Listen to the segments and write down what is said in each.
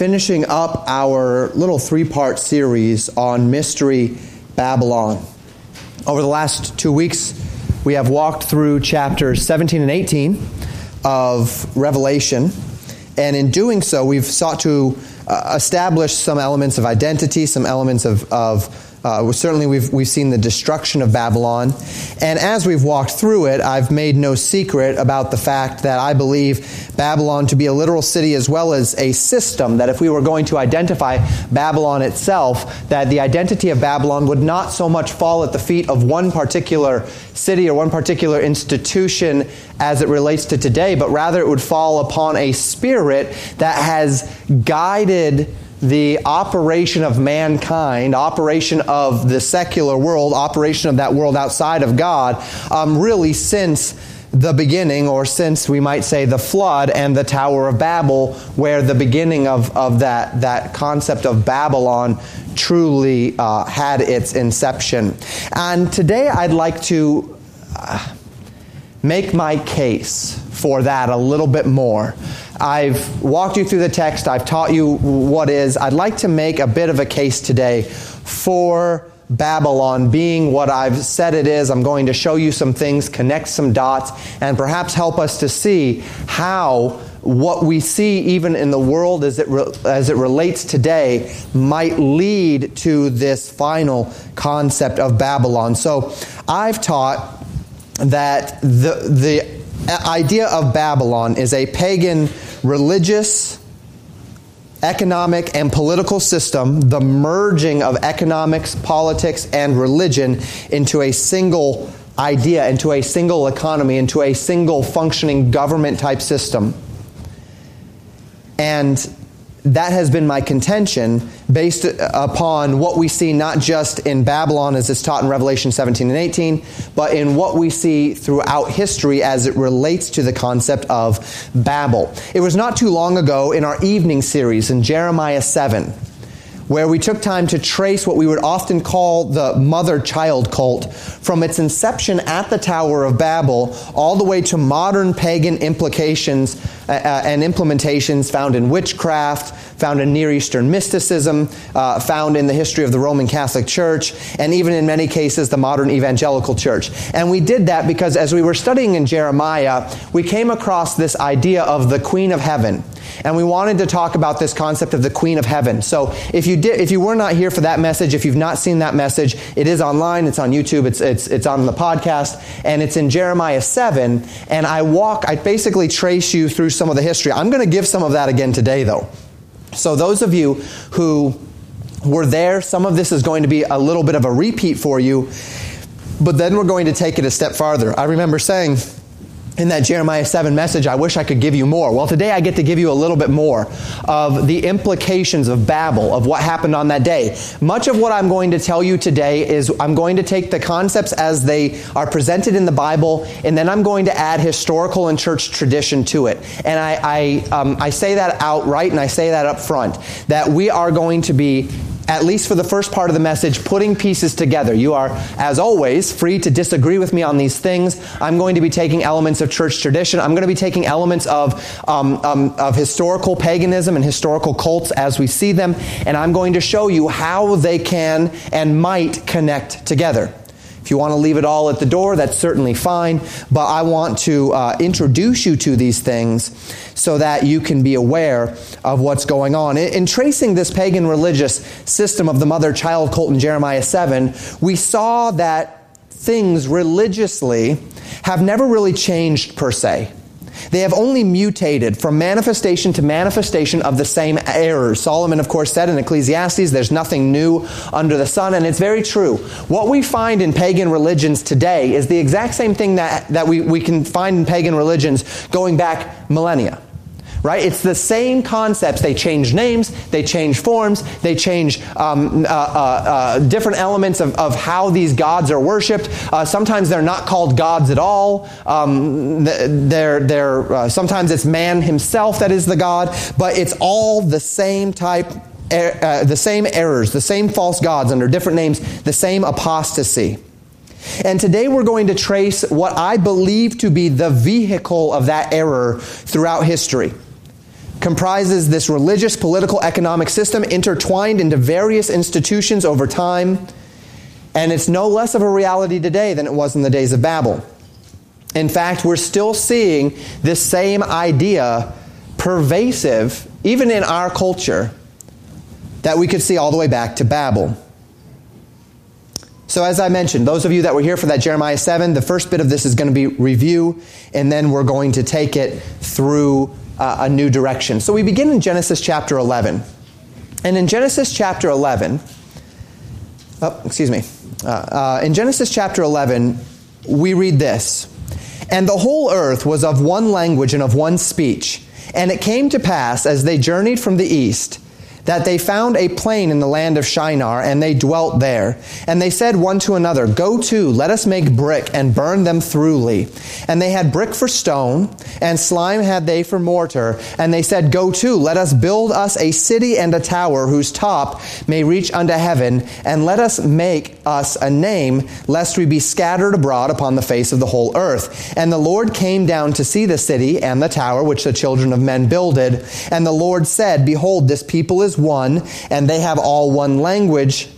finishing up our little three part series on Mystery Babylon. Over the last two weeks, we have walked through chapters 17 and 18 of Revelation, and in doing so, we've sought to uh, establish some elements of identity, some elements of, of uh, certainly, we've, we've seen the destruction of Babylon. And as we've walked through it, I've made no secret about the fact that I believe Babylon to be a literal city as well as a system, that if we were going to identify Babylon itself, that the identity of Babylon would not so much fall at the feet of one particular city or one particular institution as it relates to today, but rather it would fall upon a spirit that has guided the operation of mankind, operation of the secular world, operation of that world outside of God, um, really since the beginning, or since we might say the flood and the Tower of Babel, where the beginning of, of that, that concept of Babylon truly uh, had its inception. And today I'd like to uh, make my case for that a little bit more. I've walked you through the text, I've taught you what is. I'd like to make a bit of a case today for Babylon being what I've said it is. I'm going to show you some things, connect some dots, and perhaps help us to see how what we see even in the world as it, re- as it relates today might lead to this final concept of Babylon. So I've taught that the, the idea of Babylon is a pagan religious, economic, and political system, the merging of economics, politics, and religion into a single idea, into a single economy, into a single functioning government type system. And that has been my contention based upon what we see not just in Babylon as it's taught in Revelation 17 and 18, but in what we see throughout history as it relates to the concept of Babel. It was not too long ago in our evening series in Jeremiah 7 where we took time to trace what we would often call the mother child cult from its inception at the Tower of Babel all the way to modern pagan implications uh, uh, and implementations found in witchcraft, found in Near Eastern mysticism, uh, found in the history of the Roman Catholic Church, and even in many cases the modern evangelical church. And we did that because as we were studying in Jeremiah, we came across this idea of the Queen of Heaven. And we wanted to talk about this concept of the Queen of Heaven. So if you did, if you were not here for that message, if you've not seen that message, it is online. It's on YouTube. It's it's it's on the podcast, and it's in Jeremiah seven. And I walk. I basically trace you through some of the history. I'm going to give some of that again today, though. So those of you who were there, some of this is going to be a little bit of a repeat for you. But then we're going to take it a step farther. I remember saying in that Jeremiah 7 message, I wish I could give you more. Well, today I get to give you a little bit more of the implications of Babel, of what happened on that day. Much of what I'm going to tell you today is I'm going to take the concepts as they are presented in the Bible, and then I'm going to add historical and church tradition to it. And I, I, um, I say that outright and I say that up front, that we are going to be at least for the first part of the message, putting pieces together. You are, as always, free to disagree with me on these things. I'm going to be taking elements of church tradition. I'm going to be taking elements of, um, um, of historical paganism and historical cults as we see them, and I'm going to show you how they can and might connect together. If you want to leave it all at the door, that's certainly fine. But I want to uh, introduce you to these things so that you can be aware of what's going on. In, in tracing this pagan religious system of the mother child cult in Jeremiah 7, we saw that things religiously have never really changed per se. They have only mutated from manifestation to manifestation of the same errors. Solomon, of course, said in Ecclesiastes, there's nothing new under the sun, and it's very true. What we find in pagan religions today is the exact same thing that, that we, we can find in pagan religions going back millennia right? It's the same concepts. They change names, they change forms, they change um, uh, uh, uh, different elements of, of how these gods are worshipped. Uh, sometimes they're not called gods at all. Um, they're, they're, uh, sometimes it's man himself that is the god, but it's all the same type. Er, uh, the same errors, the same false gods under different names, the same apostasy. And today we're going to trace what I believe to be the vehicle of that error throughout history. Comprises this religious, political, economic system intertwined into various institutions over time, and it's no less of a reality today than it was in the days of Babel. In fact, we're still seeing this same idea pervasive, even in our culture, that we could see all the way back to Babel. So, as I mentioned, those of you that were here for that Jeremiah 7, the first bit of this is going to be review, and then we're going to take it through uh, a new direction. So, we begin in Genesis chapter 11. And in Genesis chapter 11, oh, excuse me, uh, uh, in Genesis chapter 11, we read this And the whole earth was of one language and of one speech. And it came to pass, as they journeyed from the east, that they found a plain in the land of Shinar, and they dwelt there. And they said one to another, Go to, let us make brick, and burn them throughly. And they had brick for stone, and slime had they for mortar. And they said, Go to, let us build us a city and a tower, whose top may reach unto heaven, and let us make us a name, lest we be scattered abroad upon the face of the whole earth. And the Lord came down to see the city and the tower which the children of men builded. And the Lord said, Behold, this people is one, and they have all one language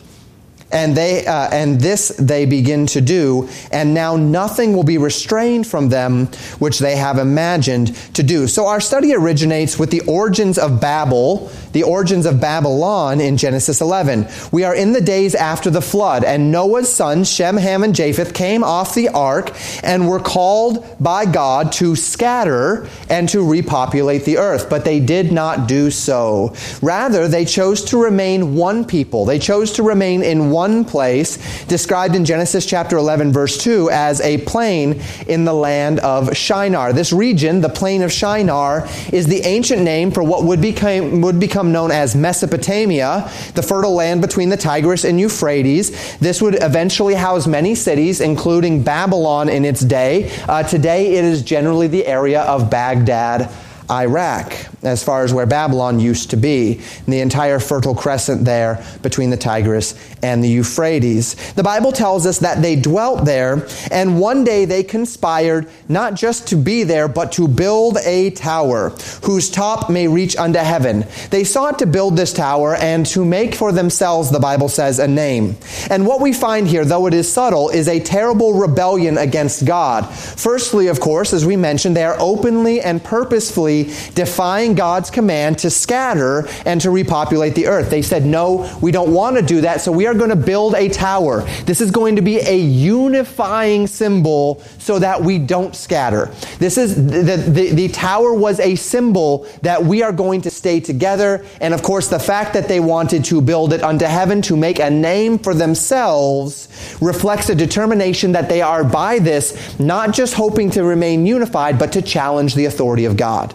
and they uh, and this they begin to do. And now nothing will be restrained from them which they have imagined to do. So our study originates with the origins of babel the origins of babylon in genesis 11 we are in the days after the flood and noah's sons shem ham and japheth came off the ark and were called by god to scatter and to repopulate the earth. But they did not do so. Rather they chose to remain one people. They chose to remain in one one place described in Genesis chapter 11, verse 2, as a plain in the land of Shinar. This region, the plain of Shinar, is the ancient name for what would become, would become known as Mesopotamia, the fertile land between the Tigris and Euphrates. This would eventually house many cities, including Babylon in its day. Uh, today, it is generally the area of Baghdad. Iraq, as far as where Babylon used to be, and the entire Fertile Crescent there between the Tigris and the Euphrates. The Bible tells us that they dwelt there, and one day they conspired not just to be there, but to build a tower whose top may reach unto heaven. They sought to build this tower and to make for themselves, the Bible says, a name. And what we find here, though it is subtle, is a terrible rebellion against God. Firstly, of course, as we mentioned, they are openly and purposefully defying God's command to scatter and to repopulate the earth. They said, No, we don't want to do that, so we are going to build a tower. This is going to be a unifying symbol so that we don't scatter. This is the, the, the tower was a symbol that we are going to stay together. And of course, the fact that they wanted to build it unto heaven to make a name for themselves reflects a determination that they are by this not just hoping to remain unified, but to challenge the authority of God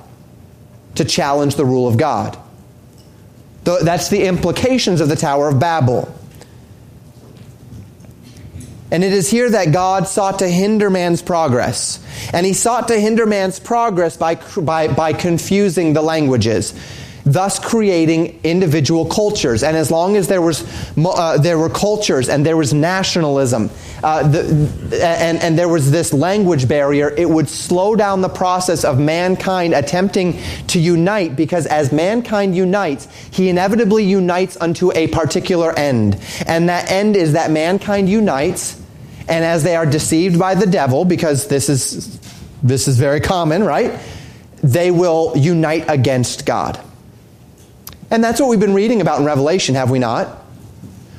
to challenge the rule of God. That's the implications of the Tower of Babel. And it is here that God sought to hinder man's progress. And he sought to hinder man's progress by, by, by confusing the languages thus creating individual cultures. And as long as there, was, uh, there were cultures and there was nationalism uh, the, and, and there was this language barrier, it would slow down the process of mankind attempting to unite because as mankind unites, he inevitably unites unto a particular end. And that end is that mankind unites, and as they are deceived by the devil, because this is, this is very common, right? They will unite against God. And that's what we've been reading about in Revelation, have we not?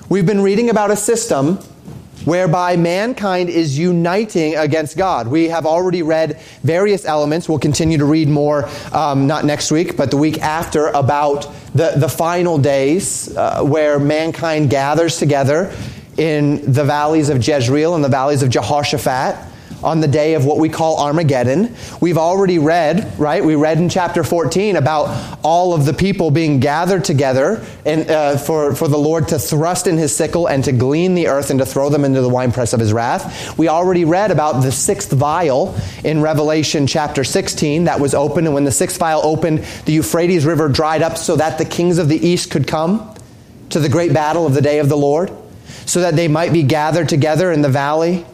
We've been reading about a system whereby mankind is uniting against God. We have already read various elements. We'll continue to read more, um, not next week, but the week after, about the, the final days uh, where mankind gathers together in the valleys of Jezreel and the valleys of Jehoshaphat on the day of what we call Armageddon. We've already read, right? We read in chapter 14 about all of the people being gathered together and, uh, for, for the Lord to thrust in his sickle and to glean the earth and to throw them into the winepress of his wrath. We already read about the sixth vial in Revelation chapter 16 that was opened. and when the sixth vial opened, the Euphrates River dried up so that the kings of the east could come to the great battle of the day of the Lord, so that they might be gathered together in the valley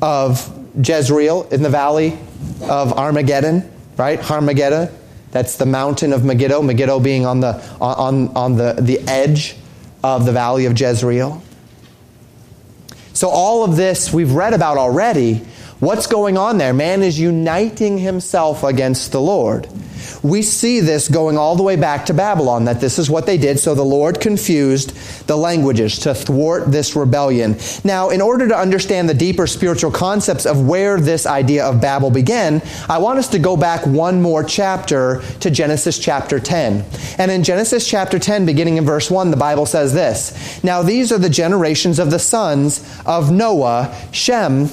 of Jezreel in the valley of Armageddon, right? Armageddon. That's the mountain of Megiddo, Megiddo being on the, on, on the, the edge of the valley of Jezreel. So, all of this we've read about already. What's going on there? Man is uniting himself against the Lord. We see this going all the way back to Babylon, that this is what they did. So the Lord confused the languages to thwart this rebellion. Now, in order to understand the deeper spiritual concepts of where this idea of Babel began, I want us to go back one more chapter to Genesis chapter 10. And in Genesis chapter 10, beginning in verse 1, the Bible says this Now these are the generations of the sons of Noah, Shem,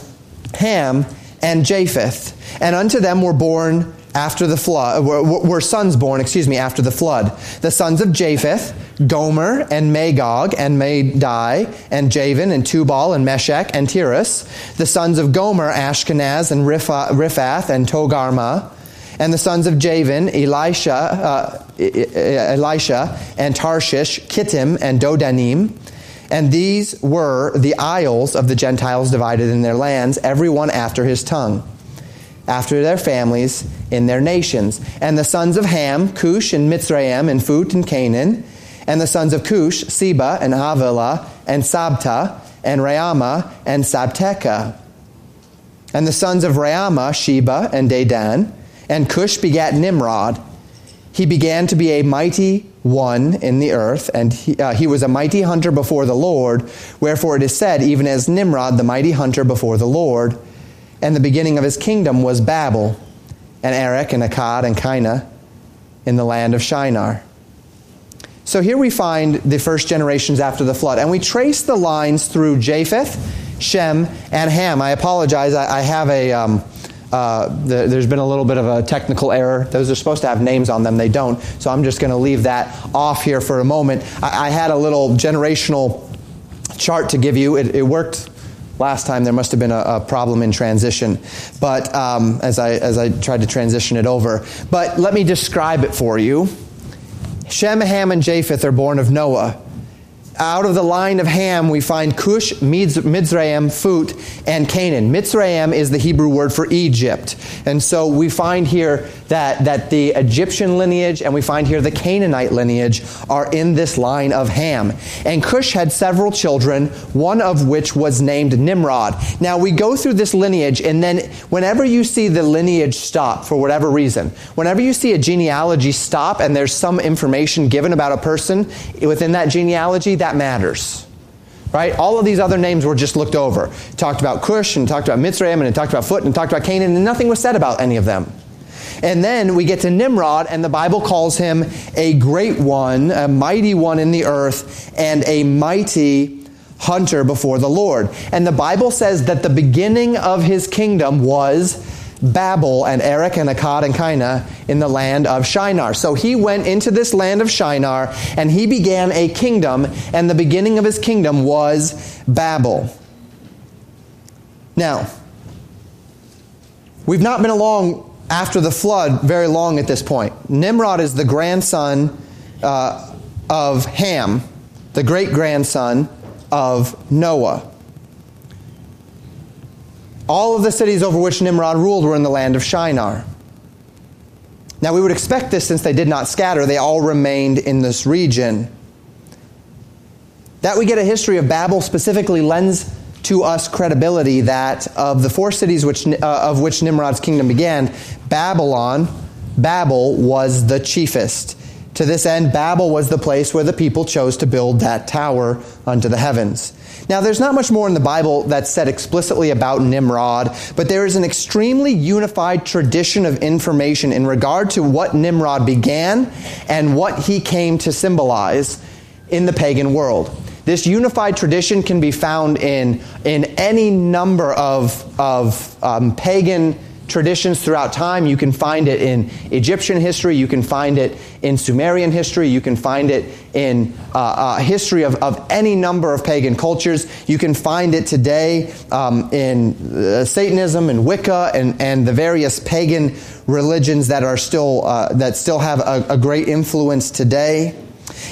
Ham, and Japheth. And unto them were born after the flood, were, were, sons born, excuse me, after the flood. The sons of Japheth, Gomer and Magog and Madai and Javan and Tubal and Meshech and Tiras. The sons of Gomer, Ashkenaz and Riphath and Togarmah. And the sons of Javan, Elisha, uh, Elisha and Tarshish, Kittim and Dodanim. And these were the isles of the Gentiles divided in their lands, every one after his tongue after their families in their nations. And the sons of Ham, Cush and Mitzrayim and Phut and Canaan. And the sons of Cush, Seba and Havilah and Sabta and Raamah and Sabteca. And the sons of Raamah, Sheba and Dedan. And Cush begat Nimrod. He began to be a mighty one in the earth, and he, uh, he was a mighty hunter before the Lord. Wherefore it is said, even as Nimrod, the mighty hunter before the Lord and the beginning of his kingdom was Babel, and Erech, and Akkad, and Calneh in the land of Shinar. So here we find the first generations after the flood, and we trace the lines through Japheth, Shem, and Ham. I apologize, I, I have a. Um, uh, the, there's been a little bit of a technical error. Those are supposed to have names on them, they don't. So I'm just going to leave that off here for a moment. I, I, had a little generational chart to give you. It, it worked last time there must have been a, a problem in transition but um, as, I, as i tried to transition it over but let me describe it for you shem ham and japheth are born of noah out of the line of Ham, we find Cush, Mizraim, Phut, and Canaan. Mizraim is the Hebrew word for Egypt. And so we find here that, that the Egyptian lineage and we find here the Canaanite lineage are in this line of Ham. And Cush had several children, one of which was named Nimrod. Now we go through this lineage, and then whenever you see the lineage stop for whatever reason, whenever you see a genealogy stop and there's some information given about a person within that genealogy, that matters. Right? All of these other names were just looked over. Talked about Cush and talked about Mitzrayim and talked about Phut and talked about Canaan, and nothing was said about any of them. And then we get to Nimrod, and the Bible calls him a great one, a mighty one in the earth, and a mighty hunter before the Lord. And the Bible says that the beginning of his kingdom was Babel and Erech and Akkad and Calneh in the land of Shinar. So he went into this land of Shinar and he began a kingdom, and the beginning of his kingdom was Babel. Now, we've not been along after the flood very long at this point. Nimrod is the grandson uh, of Ham, the great grandson of Noah. All of the cities over which Nimrod ruled were in the land of Shinar. Now, we would expect this since they did not scatter, they all remained in this region. That we get a history of Babel specifically lends to us credibility that of the four cities which, uh, of which Nimrod's kingdom began, Babylon, Babel was the chiefest. To this end, Babel was the place where the people chose to build that tower unto the heavens. Now, there's not much more in the Bible that's said explicitly about Nimrod, but there is an extremely unified tradition of information in regard to what Nimrod began and what he came to symbolize in the pagan world. This unified tradition can be found in, in any number of, of um, pagan traditions throughout time. You can find it in Egyptian history, you can find it in Sumerian history, you can find it in uh, uh, history of, of any number of pagan cultures. You can find it today um, in uh, Satanism and Wicca and, and the various pagan religions that are still uh, that still have a, a great influence today.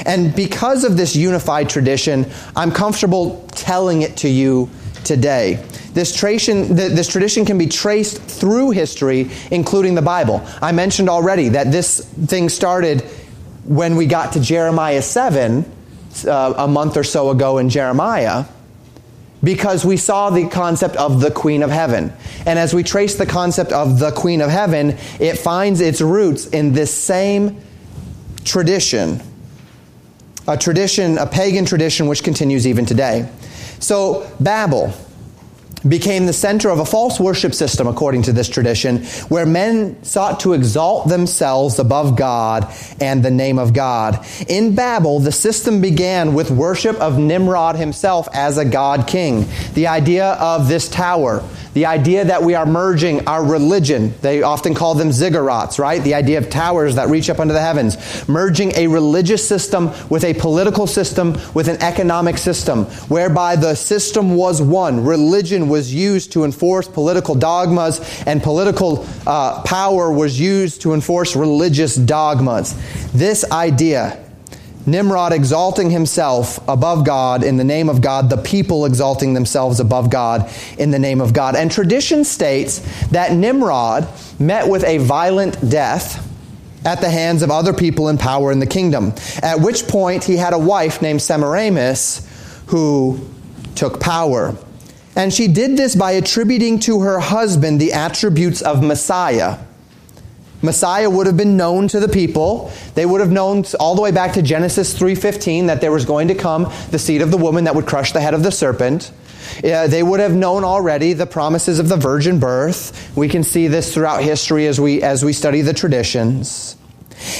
And because of this unified tradition, I'm comfortable telling it to you today. This tradition, this tradition can be traced through history, including the Bible. I mentioned already that this thing started when we got to Jeremiah 7, uh, a month or so ago in Jeremiah, because we saw the concept of the Queen of Heaven. And as we trace the concept of the Queen of Heaven, it finds its roots in this same tradition a tradition, a pagan tradition which continues even today. So, Babel became the center of a false worship system, according to this tradition, where men sought to exalt themselves above God and the name of God. In Babel, the system began with worship of Nimrod himself as a god king. The idea of this tower, the idea that we are merging our religion, they often call them ziggurats, right? The idea of towers that reach up into the heavens. Merging a religious system with a political system, with an economic system, whereby the system was one. Religion was used to enforce political dogmas, and political uh, power was used to enforce religious dogmas. This idea Nimrod exalting himself above God in the name of God, the people exalting themselves above God in the name of God. And tradition states that Nimrod met with a violent death at the hands of other people in power in the kingdom, at which point he had a wife named Semiramis who took power. And she did this by attributing to her husband the attributes of Messiah. Messiah would have been known to the people. They would have known all the way back to Genesis 3:15 that there was going to come the seed of the woman that would crush the head of the serpent. Uh, they would have known already the promises of the virgin birth. We can see this throughout history as we as we study the traditions.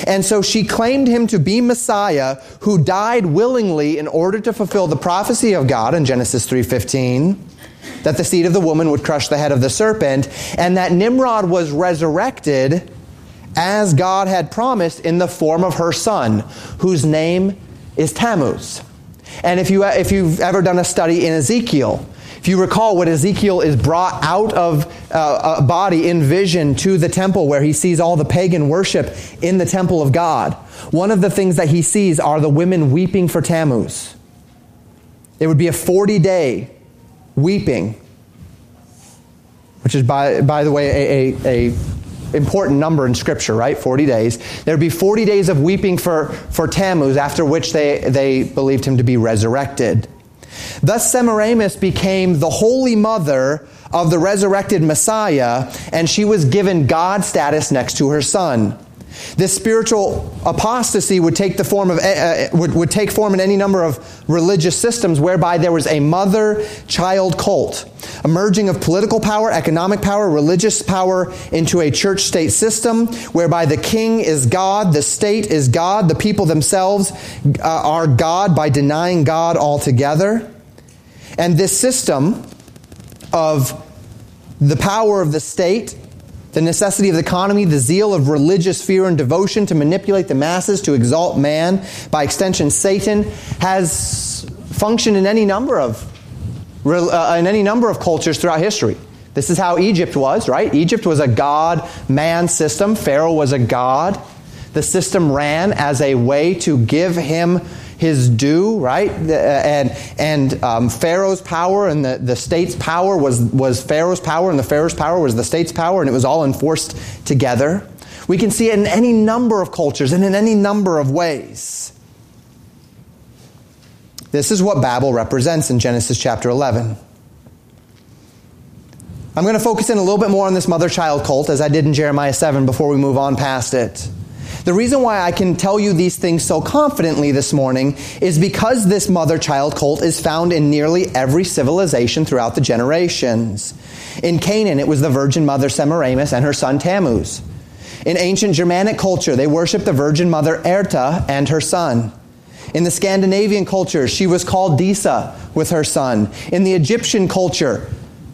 And so she claimed him to be Messiah who died willingly in order to fulfill the prophecy of God in Genesis 3:15 that the seed of the woman would crush the head of the serpent and that Nimrod was resurrected as God had promised in the form of her son, whose name is Tammuz. And if, you, if you've ever done a study in Ezekiel, if you recall what Ezekiel is brought out of uh, a body in vision to the temple where he sees all the pagan worship in the temple of God, one of the things that he sees are the women weeping for Tammuz. It would be a 40 day weeping, which is, by, by the way, a, a, a important number in Scripture, right? 40 days. There'd be 40 days of weeping for, for Tammuz, after which they, they believed him to be resurrected. Thus, Semiramis became the holy mother of the resurrected Messiah, and she was given God status next to her son. This spiritual apostasy would take the form of uh, would, would take form in any number of religious systems whereby there was a mother-child cult, a merging of political power, economic power, religious power into a church-state system whereby the king is God, the state is God, the people themselves uh, are God by denying God altogether. And this system of the power of the state the necessity of the economy, the zeal of religious fear and devotion to manipulate the masses, to exalt man, by extension, Satan, has functioned in any number of uh, in any number of cultures throughout history. This is how Egypt was, right? Egypt was a God man system. Pharaoh was a God. The system ran as a way to give him his due, right? And, and um, Pharaoh's power and the, the state's power was, was Pharaoh's power, and the Pharaoh's power was the state's power, and it was all enforced together. We can see it in any number of cultures and in any number of ways. This is what Babel represents in Genesis chapter 11. I'm going to focus in a little bit more on this mother child cult as I did in Jeremiah 7 before we move on past it. The reason why I can tell you these things so confidently this morning is because this mother child cult is found in nearly every civilization throughout the generations. In Canaan, it was the Virgin Mother Semiramis and her son Tammuz. In ancient Germanic culture, they worshiped the Virgin Mother Erta and her son. In the Scandinavian culture, she was called Disa with her son. In the Egyptian culture,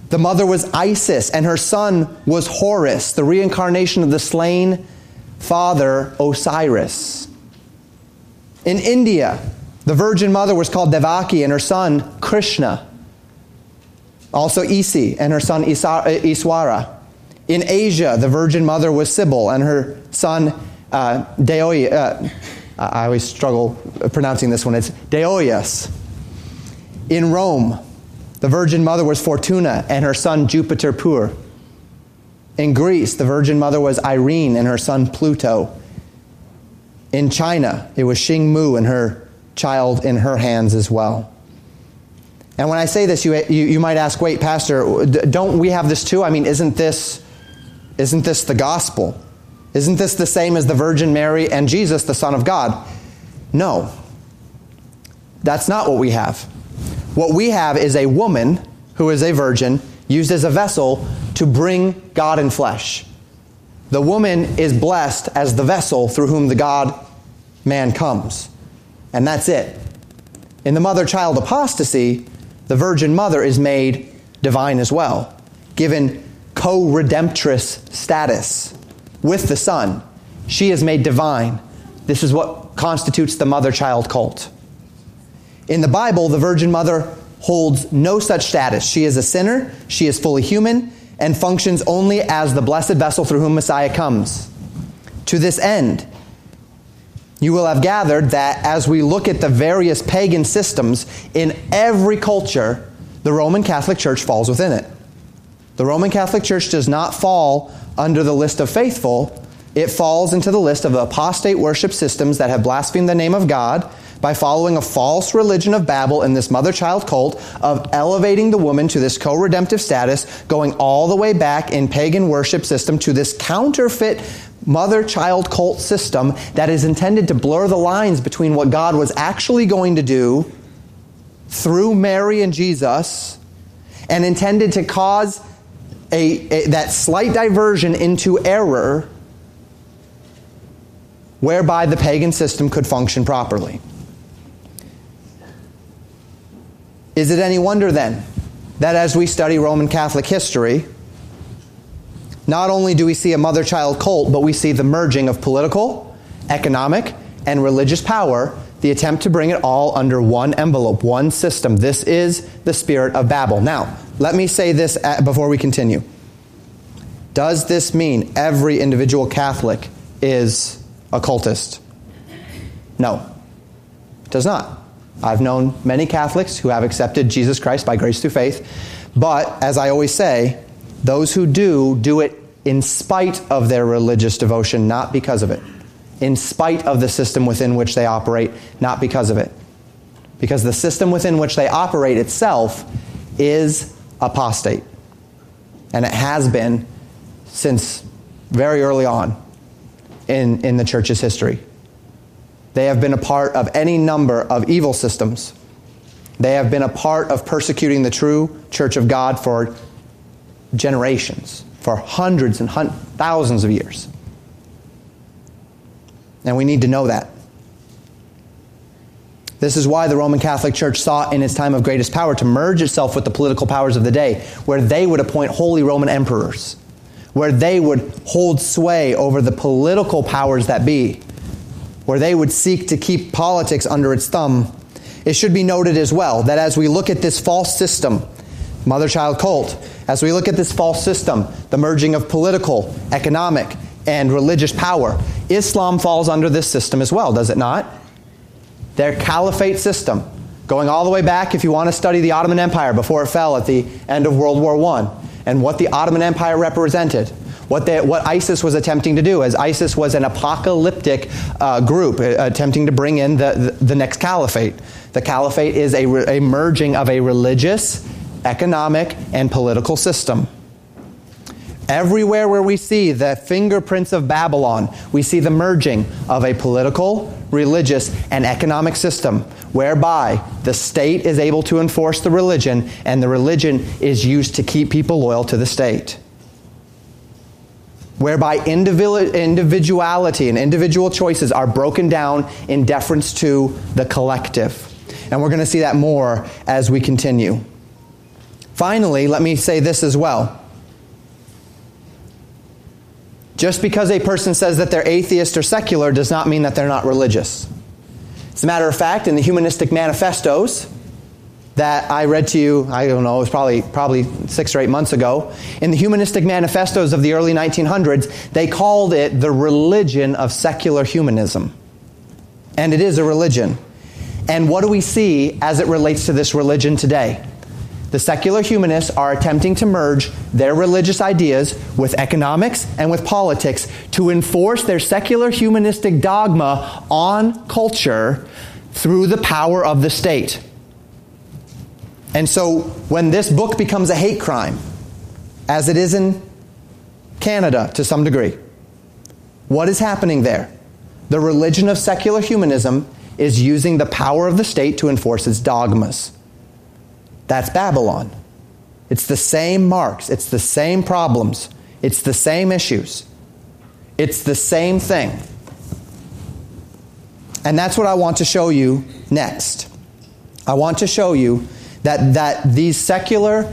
the mother was Isis and her son was Horus, the reincarnation of the slain father Osiris. In India, the Virgin Mother was called Devaki and her son Krishna. Also Isi and her son Iswara. In Asia, the Virgin Mother was Sybil and her son uh, Deoi, uh, I always struggle pronouncing this one. It's Deoias. In Rome, The Virgin Mother was Fortuna and her son Jupiter Pur. In Greece, the Virgin Mother was Irene and her son Pluto. In China, it was Xing Mu and her child in her hands as well. And when I say this, you, you, you, might ask, wait, Pastor, don't we have this too? I mean, isn't this, isn't this the gospel? Isn't this the same as the Virgin Mary and Jesus, the Son of God? No. That's not what we have. What we have is a woman who is a virgin used as a vessel to bring God in flesh. The woman is blessed as the vessel through whom the God man comes. And that's it. In the mother child apostasy, the Virgin Mother is made divine as well, given co redemptress status with the Son. She is made divine. This is what constitutes the mother child cult. In the Bible, the Virgin Mother holds no such status. She is a sinner, she is fully human, and functions only as the blessed vessel through whom Messiah comes. To this end, you will have gathered that as we look at the various pagan systems in every culture, the Roman Catholic Church falls within it. The Roman Catholic Church does not fall under the list of faithful, it falls into the list of apostate worship systems that have blasphemed the name of God by following a false religion of Babel in this mother child cult of elevating the woman to this co redemptive status, going all the way back in pagan worship system to this counterfeit mother child cult system that is intended to blur the lines between what God was actually going to do through Mary and Jesus and intended to cause a, a, that slight diversion into error whereby the pagan system could function properly. Is it any wonder then that as we study Roman Catholic history, not only do we see a mother child cult, but we see the merging of political, economic, and religious power, the attempt to bring it all under one envelope, one system. This is the spirit of Babel. Now, let me say this before we continue. Does this mean every individual Catholic is a cultist? No, it does not. I've known many Catholics who have accepted Jesus Christ by grace through faith, but as I always say, those who do, do it in spite of their religious devotion, not because of it. In spite of the system within which they operate, not because of it. Because the system within which they operate itself is apostate. And it has been since very early on in, in the church's history. They have been a part of any number of evil systems. They have been a part of persecuting the true church of God for generations, for hundreds and thousands of years. And we need to know that. This is why the Roman Catholic Church sought in its time of greatest power to merge itself with the political powers of the day, where they would appoint holy Roman emperors, where they would hold sway over the political powers that be where they would seek to keep politics under its thumb. It should be noted as well that as we look at this false system, mother child cult, as we look at this false system, the merging of political, economic, and religious power, Islam falls under this system as well, does it not? Their caliphate system, going all the way back, if you want to study the Ottoman Empire before it fell at the end of World War I, and what the Ottoman Empire represented what, they, what ISIS was attempting to do, as ISIS was an apocalyptic uh, group uh, attempting to bring in the, the, the, next caliphate. The caliphate is a, a merging of a religious, economic, and political system. Everywhere where we see the fingerprints of Babylon, we see the merging of a political, religious, and economic system whereby the state is able to enforce the religion and the religion is used to keep people loyal to the state whereby individuality and individual choices are broken down in deference to the collective. And we're going to see that more as we continue. Finally, let me say this as well. Just because a person says that they're atheist or secular does not mean that they're not religious. As a matter of fact, in the humanistic manifestos, that I read to you, I don't know, it was probably, probably six or eight months ago. In the humanistic manifestos of the early 1900s, they called it the religion of secular humanism. And it is a religion. And what do we see as it relates to this religion today? The secular humanists are attempting to merge their religious ideas with economics and with politics to enforce their secular humanistic dogma on culture through the power of the state. And so when this book becomes a hate crime, as it is in Canada to some degree, what is happening there? The religion of secular humanism is using the power of the state to enforce its dogmas. That's Babylon. It's the same marks, it's the same problems, it's the same issues, it's the same thing. And that's what I want to show you next. I want to show you that, that these secular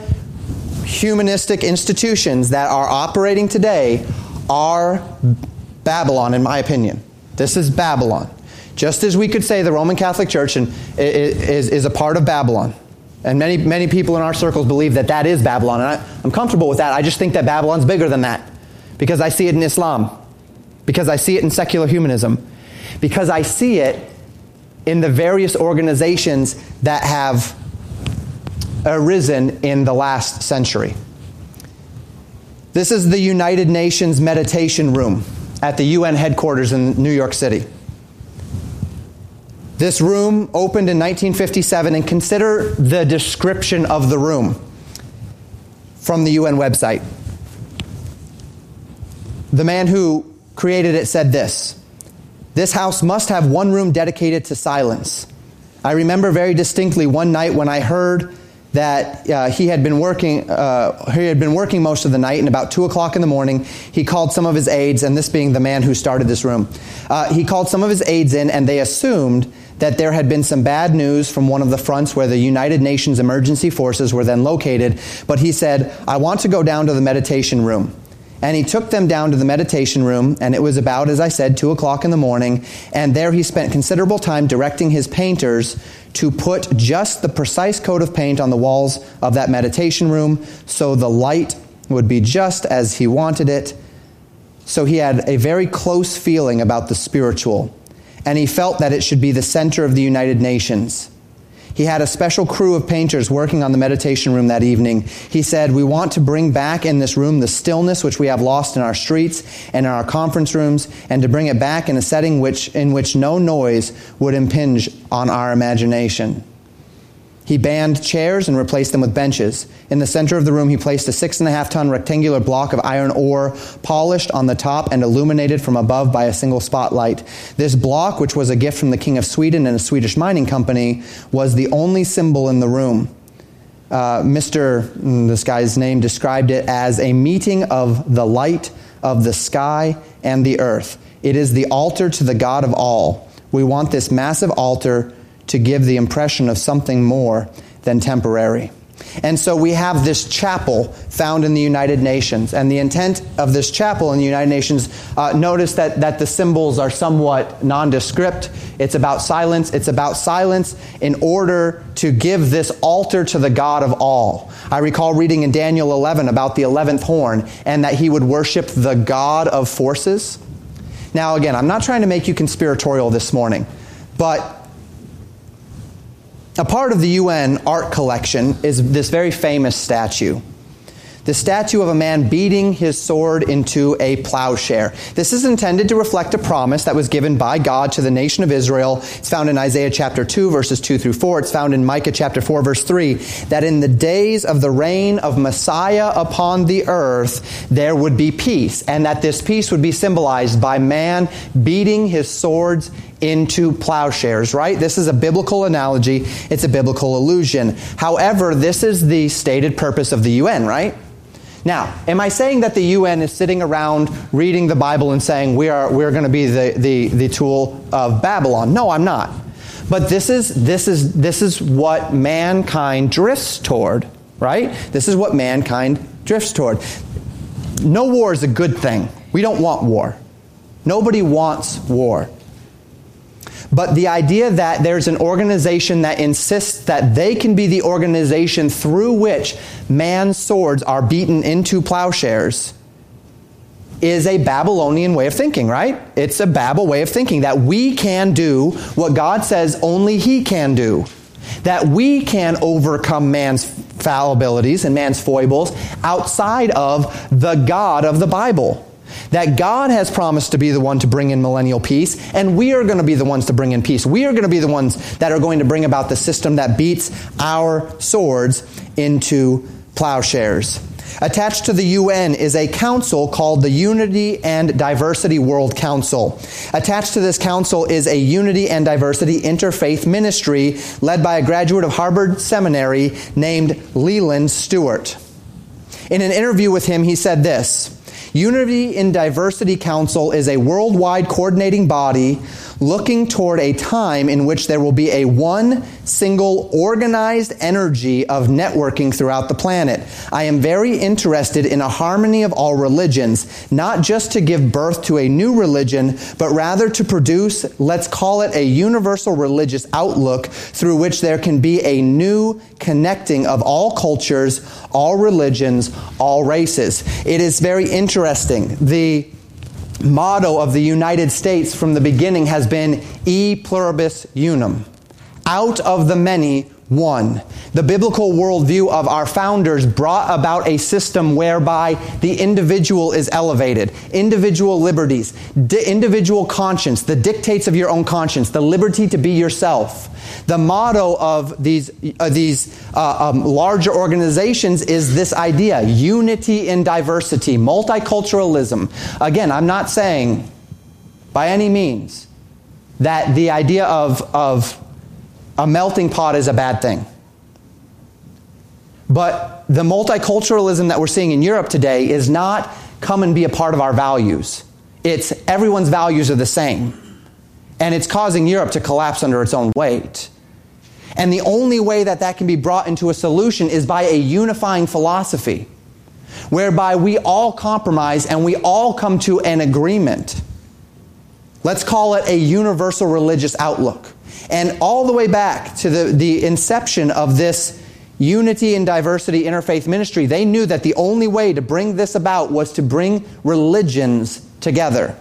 humanistic institutions that are operating today are Babylon, in my opinion. This is Babylon. Just as we could say the Roman Catholic Church is, is a part of Babylon. And many, many people in our circles believe that that is Babylon. And I, I'm comfortable with that. I just think that Babylon's bigger than that. Because I see it in Islam. Because I see it in secular humanism. Because I see it in the various organizations that have arisen in the last century. This is the United Nations Meditation Room at the UN headquarters in New York City. This room opened in 1957, and consider the description of the room from the UN website. The man who created it said this This house must have one room dedicated to silence. I remember very distinctly one night when I heard that uh, he had been working uh, he had been working most of the night and about 2 o'clock in the morning he called some of his aides and this being the man who started this room uh, he called some of his aides in and they assumed that there had been some bad news from one of the fronts where the United Nations emergency forces were then located. But he said, I want to go down to the meditation room. And he took them down to the meditation room, and it was about, as I said, 2 o'clock in the morning. And there he spent considerable time directing his painters to put just the precise coat of paint on the walls of that meditation room so the light would be just as he wanted it. So he had a very close feeling about the spiritual and he felt that it should be the center of the United Nations. He had a special crew of painters working on the meditation room that evening. He said, We want to bring back in this room the stillness which we have lost in our streets and in our conference rooms, and to bring it back in a setting which, in which no noise would impinge on our imagination. He banned chairs and replaced them with benches. In the center of the room, he placed a six and a half ton rectangular block of iron ore, polished on the top and illuminated from above by a single spotlight. This block, which was a gift from the King of Sweden and a Swedish mining company, was the only symbol in the room. Uh, Mr. Mm, this guy's name described it as a meeting of the light of the sky and the earth. It is the altar to the God of all. We want this massive altar to give the impression of something more than temporary. And so we have this chapel found in the United Nations. And the intent of this chapel in the United Nations, uh, notice that, that the symbols are somewhat nondescript. It's about silence. It's about silence in order to give this altar to the God of all. I recall reading in Daniel 11 about the 11th horn and that he would worship the God of forces. Now, again, I'm not trying to make you conspiratorial this morning, but a part of the UN art collection is this very famous statue. The statue of a man beating his sword into a plowshare. This is intended to reflect a promise that was given by God to the nation of Israel. It's found in Isaiah chapter 2, verses 2 through 4. It's found in Micah chapter 4, verse 3, that in the days of the reign of Messiah upon the earth, there would be peace, and that this peace would be symbolized by man beating his swords into plowshares, right? This is a biblical analogy. It's a biblical illusion. However, this is the stated purpose of the UN, right? Now, am I saying that the UN is sitting around reading the Bible and saying we are, we're going to be the, the, the tool of Babylon? No, I'm not. But this is, this, is, this is what mankind drifts toward, right? This is what mankind drifts toward. No war is a good thing. We don't want war. Nobody wants war. But the idea that there's an organization that insists that they can be the organization through which man's swords are beaten into plowshares is a Babylonian way of thinking, right? It's a Babel way of thinking that we can do what God says only He can do. That we can overcome man's fallibilities and man's foibles outside of the God of the Bible. That God has promised to be the one to bring in millennial peace, and we are going to be the ones to bring in peace. We are going to be the ones that are going to bring about the system that beats our swords into plowshares. Attached to the UN is a council called the Unity and Diversity World Council. Attached to this council is a Unity and Diversity Interfaith Ministry led by a graduate of Harvard Seminary named Leland Stewart. In an interview with him, he said this Unity in Diversity Council is a worldwide coordinating body looking toward a time in which there will be a one single organized energy of networking throughout the planet. I am very interested in a harmony of all religions, not just to give birth to a new religion, but rather to produce, let's call it a universal religious outlook through which there can be a new connecting of all cultures, all religions, all races. It is very interesting. The motto of the United States from the beginning has been E pluribus unum. Out of the many, one. The biblical worldview of our founders brought about a system whereby the individual is elevated, individual liberties, di- individual conscience, the dictates of your own conscience, the liberty to be yourself. The motto of these, uh, these uh, um, larger organizations is this idea unity in diversity, multiculturalism. Again, I'm not saying by any means that the idea of, of a melting pot is a bad thing. But the multiculturalism that we're seeing in Europe today is not come and be a part of our values. It's everyone's values are the same. And it's causing Europe to collapse under its own weight. And the only way that that can be brought into a solution is by a unifying philosophy, whereby we all compromise and we all come to an agreement. Let's call it a universal religious outlook. And all the way back to the, the inception of this unity and diversity interfaith ministry, they knew that the only way to bring this about was to bring religions together.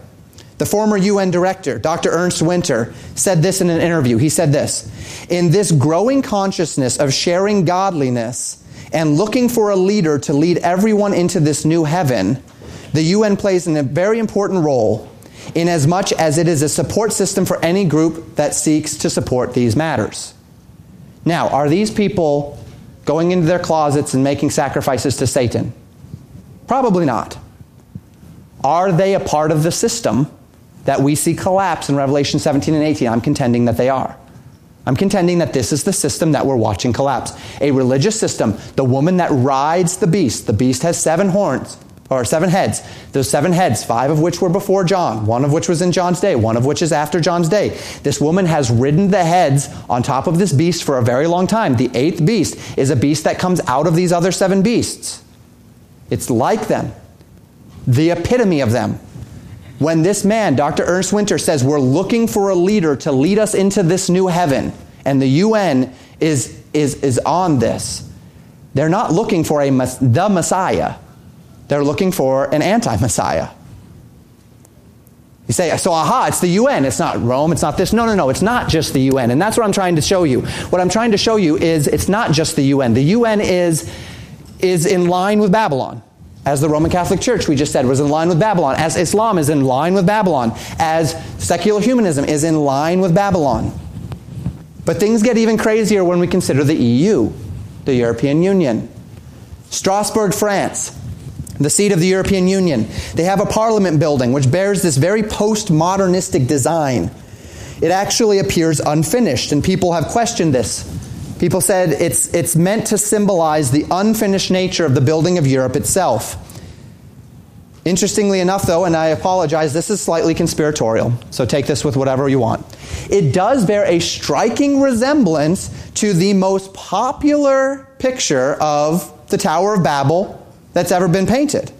The former UN director, Dr. Ernst Winter, said this in an interview. He said this In this growing consciousness of sharing godliness and looking for a leader to lead everyone into this new heaven, the UN plays a very important role in as much as it is a support system for any group that seeks to support these matters. Now, are these people going into their closets and making sacrifices to Satan? Probably not. Are they a part of the system that we see collapse in Revelation 17 and 18? I'm contending that they are. I'm contending that this is the system that we're watching collapse. A religious system, the woman that rides the beast, the beast has seven horns, or seven heads. Those seven heads, five of which were before John, one of which was in John's day, one of which is after John's day. This woman has ridden the heads on top of this beast for a very long time. The eighth beast is a beast that comes out of these other seven beasts. It's like them, the epitome of them. When this man, Dr. Ernst Winter, says we're looking for a leader to lead us into this new heaven, and the UN is, is, is on this, they're not looking for a, the Messiah. They're looking for an anti Messiah. You say, so aha, it's the UN. It's not Rome. It's not this. No, no, no. It's not just the UN. And that's what I'm trying to show you. What I'm trying to show you is it's not just the UN. The UN is, is in line with Babylon. As the Roman Catholic Church, we just said, was in line with Babylon. As Islam is in line with Babylon. As secular humanism is in line with Babylon. But things get even crazier when we consider the EU, the European Union. Strasbourg, France, the seat of the European Union. They have a parliament building which bears this very postmodernistic design. It actually appears unfinished, and people have questioned this. People said it's, it's meant to symbolize the unfinished nature of the building of Europe itself. Interestingly enough, though, and I apologize, this is slightly conspiratorial, so take this with whatever you want. It does bear a striking resemblance to the most popular picture of the Tower of Babel that's ever been painted,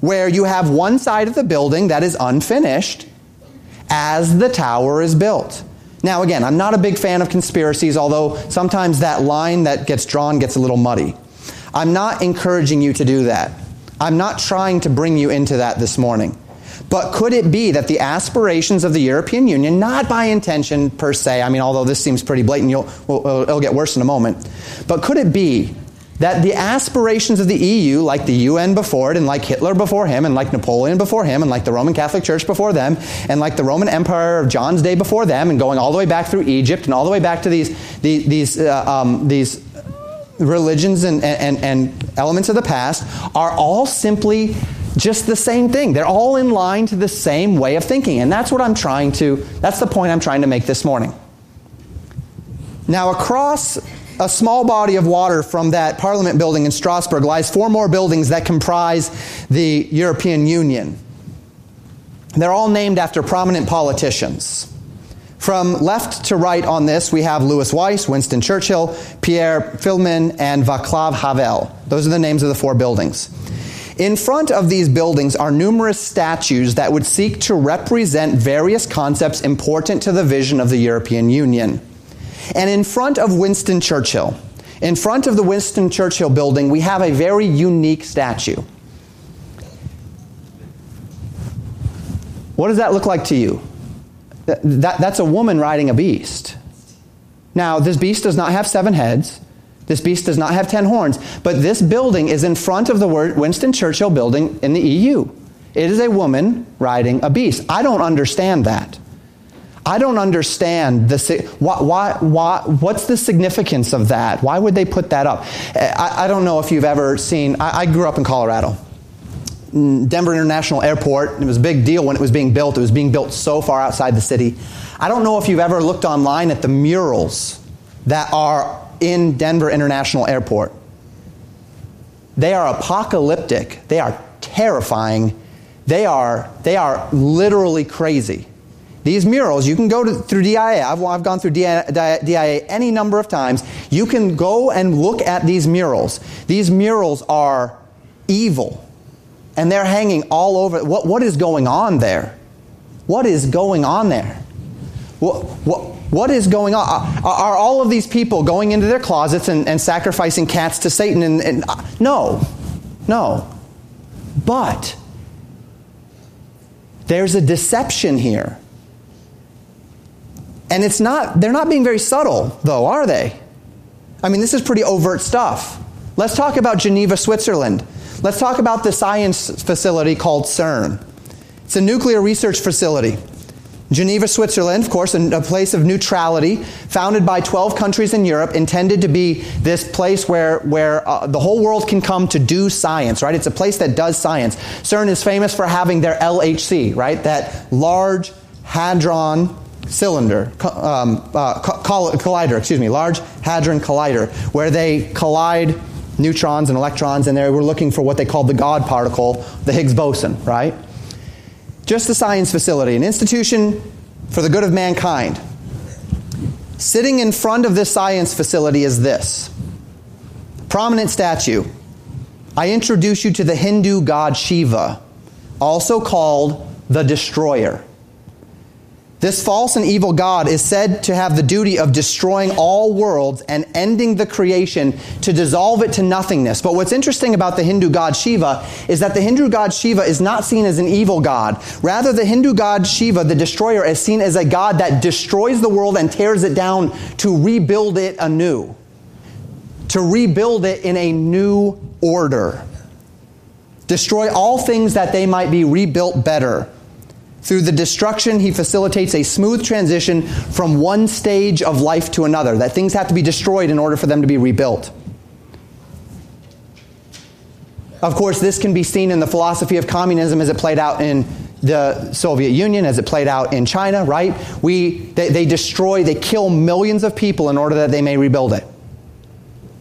where you have one side of the building that is unfinished as the tower is built. Now, again, I'm not a big fan of conspiracies, although sometimes that line that gets drawn gets a little muddy. I'm not encouraging you to do that. I'm not trying to bring you into that this morning. But could it be that the aspirations of the European Union, not by intention per se, I mean, although this seems pretty blatant, you'll, it'll get worse in a moment, but could it be that the aspirations of the EU, like the UN before it, and like Hitler before him, and like Napoleon before him, and like the Roman Catholic Church before them, and like the Roman Empire of John's day before them, and going all the way back through Egypt and all the way back to these, these, these, uh, um, these religions and, and, and elements of the past, are all simply just the same thing. They're all in line to the same way of thinking. And that's what I'm trying to, that's the point I'm trying to make this morning. Now, across a small body of water from that Parliament building in Strasbourg lies four more buildings that comprise the European Union. They're all named after prominent politicians. From left to right on this, we have Louis Weiss, Winston Churchill, Pierre Pflimlin, and Václav Havel. Those are the names of the four buildings. In front of these buildings are numerous statues that would seek to represent various concepts important to the vision of the European Union. And in front of Winston Churchill, in front of the Winston Churchill building, we have a very unique statue. What does that look like to you? That, that, that's a woman riding a beast. Now, this beast does not have seven heads. This beast does not have ten horns. But this building is in front of the Winston Churchill building in the EU. It is a woman riding a beast. I don't understand that. I don't understand the why, why, why, what's the significance of that? Why would they put that up? I, I don't know if you've ever seen. I, I, grew up in Colorado. Denver International Airport. It was a big deal when it was being built. It was being built so far outside the city. I don't know if you've ever looked online at the murals that are in Denver International Airport. They are apocalyptic. They are terrifying. They are, they are literally crazy. These murals, you can go to, through DIA. I've, I've gone through DIA, DIA any number of times. You can go and look at these murals. These murals are evil. And they're hanging all over. What, what is going on there? What is going on there? What, what, what is going on? Are, are all of these people going into their closets and, and sacrificing cats to Satan? And, and, uh, no, no. But there's a deception here. And it's not, they're not being very subtle, though, are they? I mean, this is pretty overt stuff. Let's talk about Geneva, Switzerland. Let's talk about the science facility called CERN. It's a nuclear research facility. Geneva, Switzerland, of course, a place of neutrality, founded by 12 countries in Europe, intended to be this place where, where uh, the whole world can come to do science, right? It's a place that does science. CERN is famous for having their LHC, right? That Large Hadron cylinder, um, uh, collider, excuse me, Large Hadron Collider, where they collide neutrons and electrons, and they were looking for what they called the God particle, the Higgs boson, right? Just a science facility, an institution for the good of mankind. Sitting in front of this science facility is this prominent statue. I introduce you to the Hindu god Shiva, also called the Destroyer. This false and evil God is said to have the duty of destroying all worlds and ending the creation to dissolve it to nothingness. But what's interesting about the Hindu god Shiva is that the Hindu god Shiva is not seen as an evil god. Rather, the Hindu god Shiva, the destroyer, is seen as a god that destroys the world and tears it down to rebuild it anew, to rebuild it in a new order. Destroy all things that they might be rebuilt better. Through the destruction, he facilitates a smooth transition from one stage of life to another, that things have to be destroyed in order for them to be rebuilt. Of course, this can be seen in the philosophy of communism as it played out in the Soviet Union, as it played out in China, right? We, they, they destroy, they kill millions of people in order that they may rebuild it.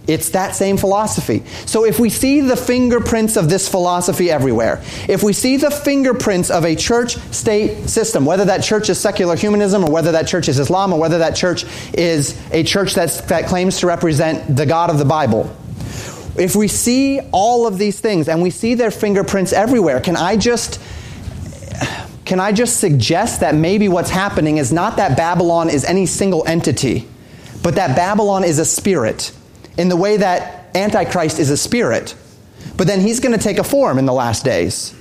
It's that same philosophy. So if we see the fingerprints of this philosophy everywhere, if we see the fingerprints of a church state system, whether that church is secular humanism or whether that church is Islam or whether that church is a church that's, that claims to represent the God of the Bible, if we see all of these things and we see their fingerprints everywhere, can I just can I just suggest that maybe what's happening is not that Babylon is any single entity, but that Babylon is a spirit in the way that Antichrist is a spirit. But then he's going to take a form in the last days.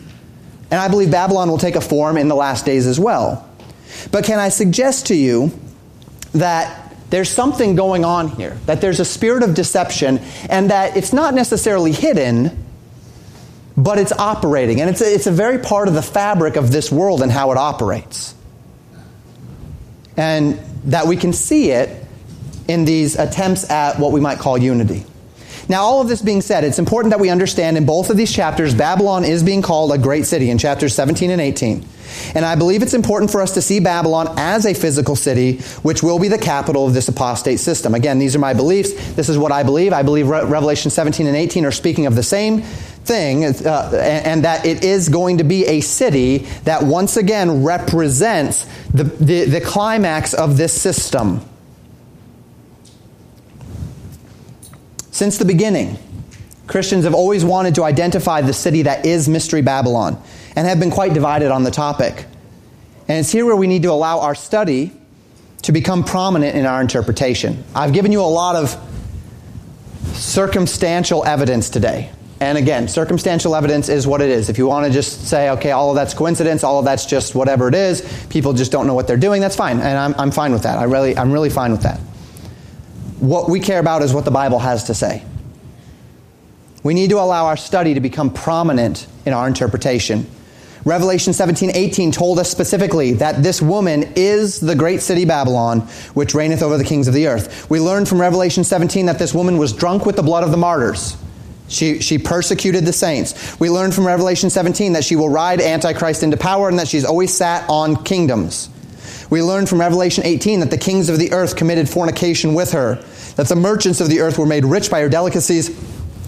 And I believe Babylon will take a form in the last days as well. But can I suggest to you that there's something going on here, that there's a spirit of deception, and that it's not necessarily hidden, but it's operating. And it's a, it's a very part of the fabric of this world and how it operates. And that we can see it in these attempts at what we might call unity. Now, all of this being said, it's important that we understand in both of these chapters, Babylon is being called a great city in chapters 17 and 18. And I believe it's important for us to see Babylon as a physical city, which will be the capital of this apostate system. Again, these are my beliefs. This is what I believe. I believe Re- Revelation 17 and 18 are speaking of the same thing, uh, and that it is going to be a city that once again represents the, the, the climax of this system. Since the beginning, Christians have always wanted to identify the city that is Mystery Babylon and have been quite divided on the topic. And it's here where we need to allow our study to become prominent in our interpretation. I've given you a lot of circumstantial evidence today. And again, circumstantial evidence is what it is. If you want to just say, okay, all of that's coincidence, all of that's just whatever it is, people just don't know what they're doing, that's fine. And I'm, I'm fine with that. I really, I'm really fine with that. What we care about is what the Bible has to say. We need to allow our study to become prominent in our interpretation. Revelation 17, 18 told us specifically that this woman is the great city Babylon, which reigneth over the kings of the earth. We learned from Revelation 17 that this woman was drunk with the blood of the martyrs. She, she persecuted the saints. We learned from Revelation 17 that she will ride Antichrist into power and that she's always sat on kingdoms. We learned from Revelation 18 that the kings of the earth committed fornication with her, that the merchants of the earth were made rich by her delicacies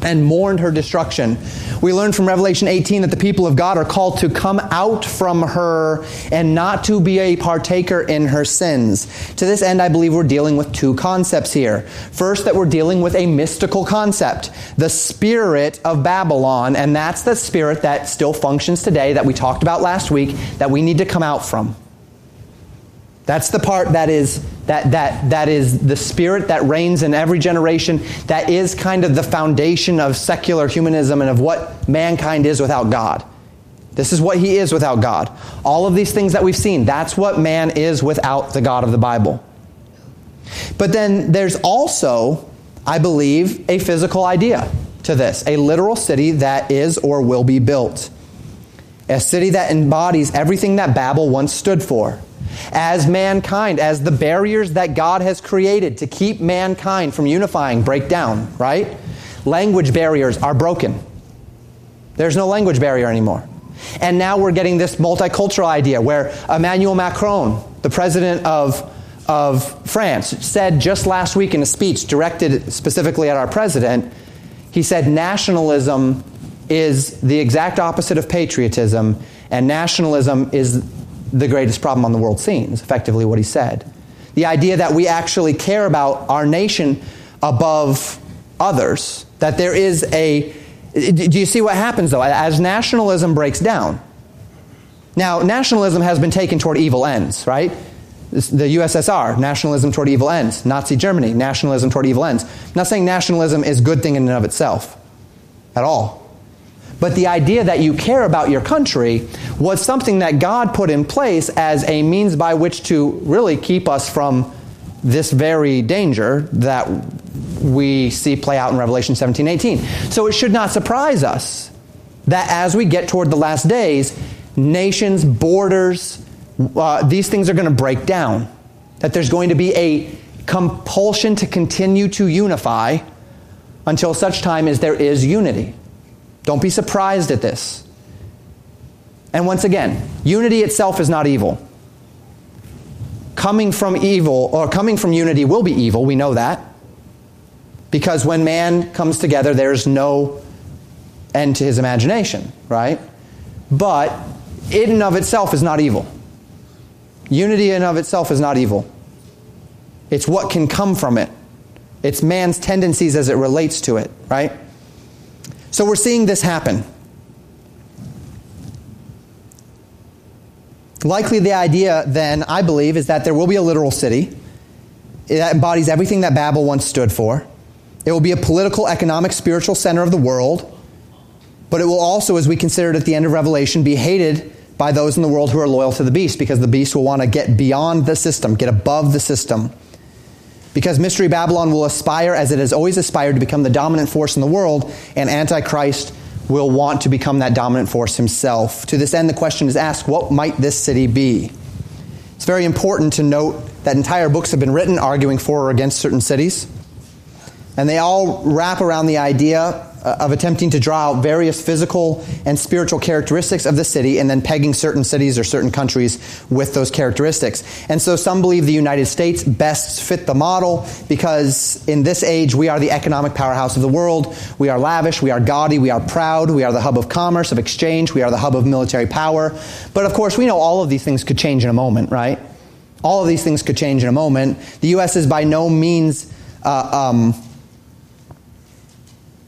and mourned her destruction. We learn from Revelation 18 that the people of God are called to come out from her and not to be a partaker in her sins. To this end, I believe we're dealing with two concepts here. First, that we're dealing with a mystical concept, the spirit of Babylon, and that's the spirit that still functions today that we talked about last week that we need to come out from. That's the part that is that that that is the spirit that reigns in every generation that is kind of the foundation of secular humanism and of what mankind is without God. This is what he is without God. All of these things that we've seen, that's what man is without the God of the Bible. But then there's also, I believe, a physical idea to this, a literal city that is or will be built. A city that embodies everything that Babel once stood for as mankind, as the barriers that God has created to keep mankind from unifying break down, right? Language barriers are broken. There's no language barrier anymore. And now we're getting this multicultural idea where Emmanuel Macron, the president of, of France, said just last week in a speech directed specifically at our president, he said nationalism is the exact opposite of patriotism, and nationalism is the greatest problem on the world scene, is effectively what he said. The idea that we actually care about our nation above others, that there is a. Do you see what happens though? As nationalism breaks down. Now, nationalism has been taken toward evil ends, right? The USSR, nationalism toward evil ends. Nazi Germany, nationalism toward evil ends. I'm not saying nationalism is a good thing in and of itself at all. But the idea that you care about your country was something that God put in place as a means by which to really keep us from this very danger that we see play out in Revelation 17 18. So it should not surprise us that as we get toward the last days, nations, borders, uh, these things are going to break down. That there's going to be a compulsion to continue to unify until such time as there is unity. Don't be surprised at this. And once again, unity itself is not evil. Coming from evil, or coming from unity, will be evil. We know that. Because when man comes together, there's no end to his imagination, right? But it in and of itself is not evil. Unity in of itself is not evil. It's what can come from it. It's man's tendencies as it relates to it, right? So we're seeing this happen. Likely, the idea then, I believe, is that there will be a literal city that embodies everything that Babel once stood for. It will be a political, economic, spiritual center of the world, but it will also, as we considered at the end of Revelation, be hated by those in the world who are loyal to the beast because the beast will want to get beyond the system, get above the system. Because Mystery Babylon will aspire, as it has always aspired, to become the dominant force in the world, and Antichrist will want to become that dominant force himself. To this end, the question is asked what might this city be? It's very important to note that entire books have been written arguing for or against certain cities. And they all wrap around the idea uh, of attempting to draw out various physical and spiritual characteristics of the city and then pegging certain cities or certain countries with those characteristics. And so some believe the United States best fit the model because in this age we are the economic powerhouse of the world. We are lavish, we are gaudy, we are proud, we are the hub of commerce, of exchange, we are the hub of military power. But of course, we know all of these things could change in a moment, right? All of these things could change in a moment. The U.S. is by no means. Uh, um,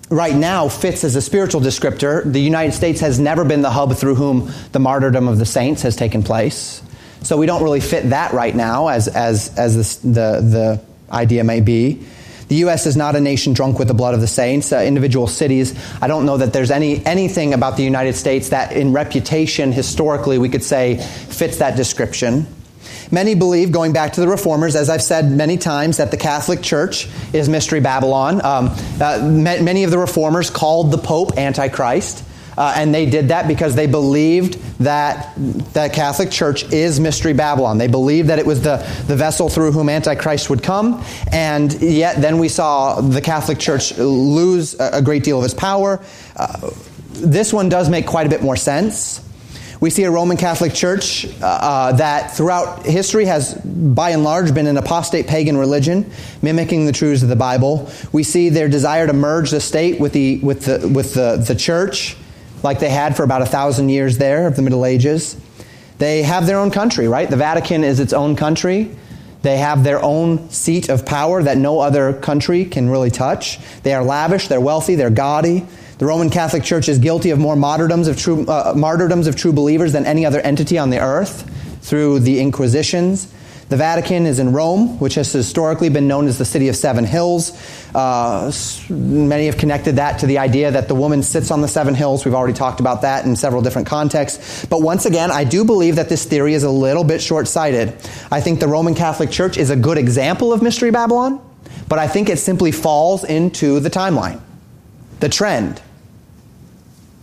right now fits as a spiritual descriptor. The United States has never been the hub through whom the martyrdom of the saints has taken place. So we don't really fit that right now as, as, as the, the idea may be. The U.S. is not a nation drunk with the blood of the saints. Uh, individual cities, I don't know that there's any anything about the United States that, in reputation, historically, we could say fits that description. Many believe, going back to the reformers, as I've said many times, that the Catholic Church is Mystery Babylon. Um, uh, many of the reformers called the Pope Antichrist. Uh, and they did that because they believed that the Catholic Church is Mystery Babylon. They believed that it was the, the vessel through whom Antichrist would come, and yet then we saw the Catholic Church lose a great deal of its power. Uh, this one does make quite a bit more sense. We see a Roman Catholic Church uh, uh, that throughout history has, by and large, been an apostate pagan religion, mimicking the truths of the Bible. We see their desire to merge the state with the, with the, with the, the church, like they had for about a thousand years there of the Middle Ages. They have their own country, right? The Vatican is its own country. They have their own seat of power that no other country can really touch. They are lavish, they're wealthy, they're gaudy. The Roman Catholic Church is guilty of more martyrdoms of true, uh, martyrdoms of true believers than any other entity on the earth through the Inquisitions. The Vatican is in Rome, which has historically been known as the city of seven hills. Uh, many have connected that to the idea that the woman sits on the seven hills. We've already talked about that in several different contexts. But once again, I do believe that this theory is a little bit short sighted. I think the Roman Catholic Church is a good example of Mystery Babylon, but I think it simply falls into the timeline, the trend.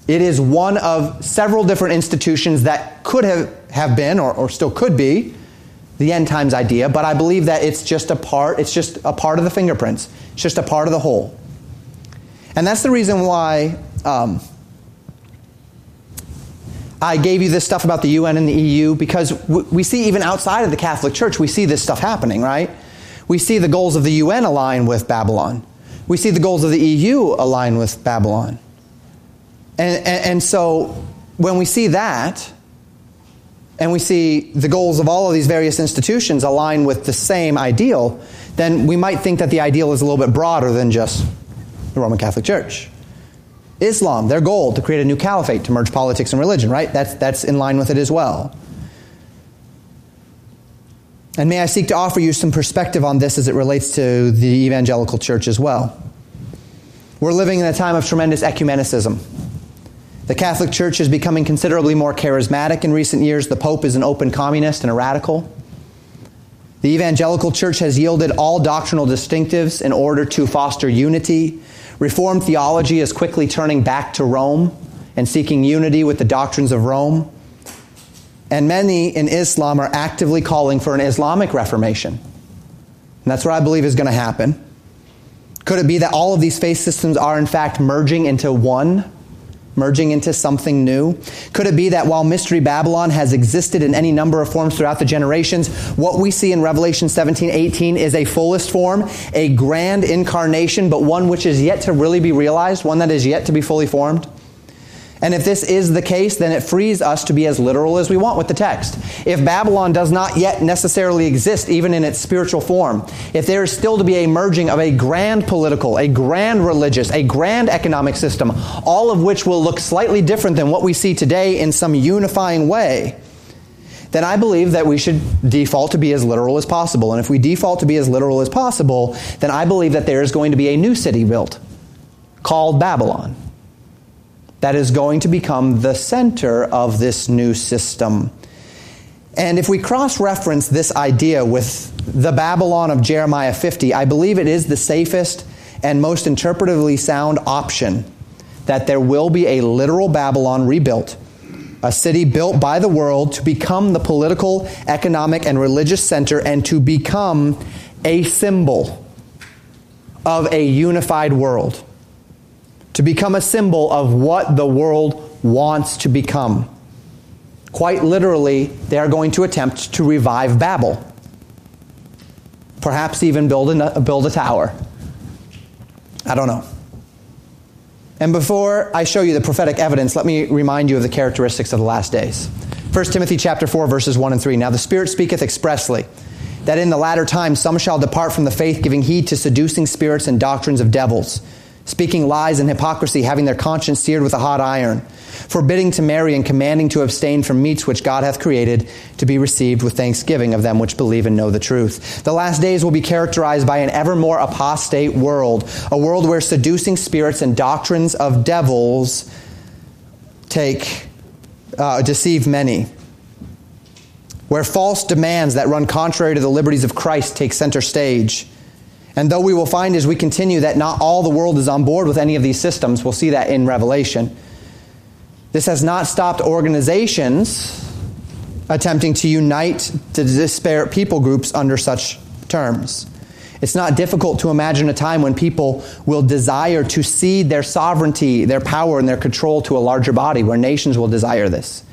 It is one of several different institutions that could have, have been, or, or still could be, the end times idea, but I believe that it's just a part, it's just a part of the fingerprints. It's just a part of the whole. And that's the reason why um, I gave you this stuff about the UN and the EU, because we see even outside of the Catholic Church, we see this stuff happening, right? We see the goals of the UN align with Babylon. We see the goals of the EU align with Babylon. And, and, and, so when we see that, and we see the goals of all of these various institutions align with the same ideal, then we might think that the ideal is a little bit broader than just the Roman Catholic Church. Islam, their goal to create a new caliphate, to merge politics and religion, right? That's, that's in line with it as well. And may I seek to offer you some perspective on this as it relates to the evangelical church as well. We're living in a time of tremendous ecumenicism. The Catholic Church is becoming considerably more charismatic in recent years. The Pope is an open communist and a radical. The evangelical church has yielded all doctrinal distinctives in order to foster unity. Reformed theology is quickly turning back to Rome and seeking unity with the doctrines of Rome. And many in Islam are actively calling for an Islamic reformation. And that's what I believe is going to happen. Could it be that all of these faith systems are, in fact, merging into one merging into something new? Could it be that while Mystery Babylon has existed in any number of forms throughout the generations, what we see in Revelation 17 18 is a fullest form, a grand incarnation, but one which is yet to really be realized, one that is yet to be fully formed? And if this is the case, then it frees us to be as literal as we want with the text. If Babylon does not yet necessarily exist, even in its spiritual form, if there is still to be a merging of a grand political, a grand religious, a grand economic system, all of which will look slightly different than what we see today in some unifying way, then I believe that we should default to be as literal as possible. And if we default to be as literal as possible, then I believe that there is going to be a new city built called Babylon that is going to become the center of this new system. And if we cross reference this idea with the Babylon of Jeremiah 50, I believe it is the safest and most interpretively sound option that there will be a literal Babylon rebuilt, a city built by the world to become the political, economic, and religious center and to become a symbol of a unified world, to become a symbol of what the world wants to become. Quite literally, they are going to attempt to revive Babel. Perhaps even build a, build a tower. I don't know. And before I show you the prophetic evidence, let me remind you of the characteristics of the last days. 1 Timothy chapter 4 verses 1 and 3. Now the Spirit speaketh expressly that in the latter time some shall depart from the faith giving heed to seducing spirits and doctrines of devils, speaking lies and hypocrisy, having their conscience seared with a hot iron forbidding to marry and commanding to abstain from meats which God hath created to be received with thanksgiving of them which believe and know the truth. The last days will be characterized by an ever more apostate world, a world where seducing spirits and doctrines of devils take uh, deceive many. Where false demands that run contrary to the liberties of Christ take center stage. And though we will find as we continue that not all the world is on board with any of these systems, we'll see that in Revelation. This has not stopped organizations attempting to unite the disparate people groups under such terms. It's not difficult to imagine a time when people will desire to cede their sovereignty, their power, and their control to a larger body, where nations will desire this.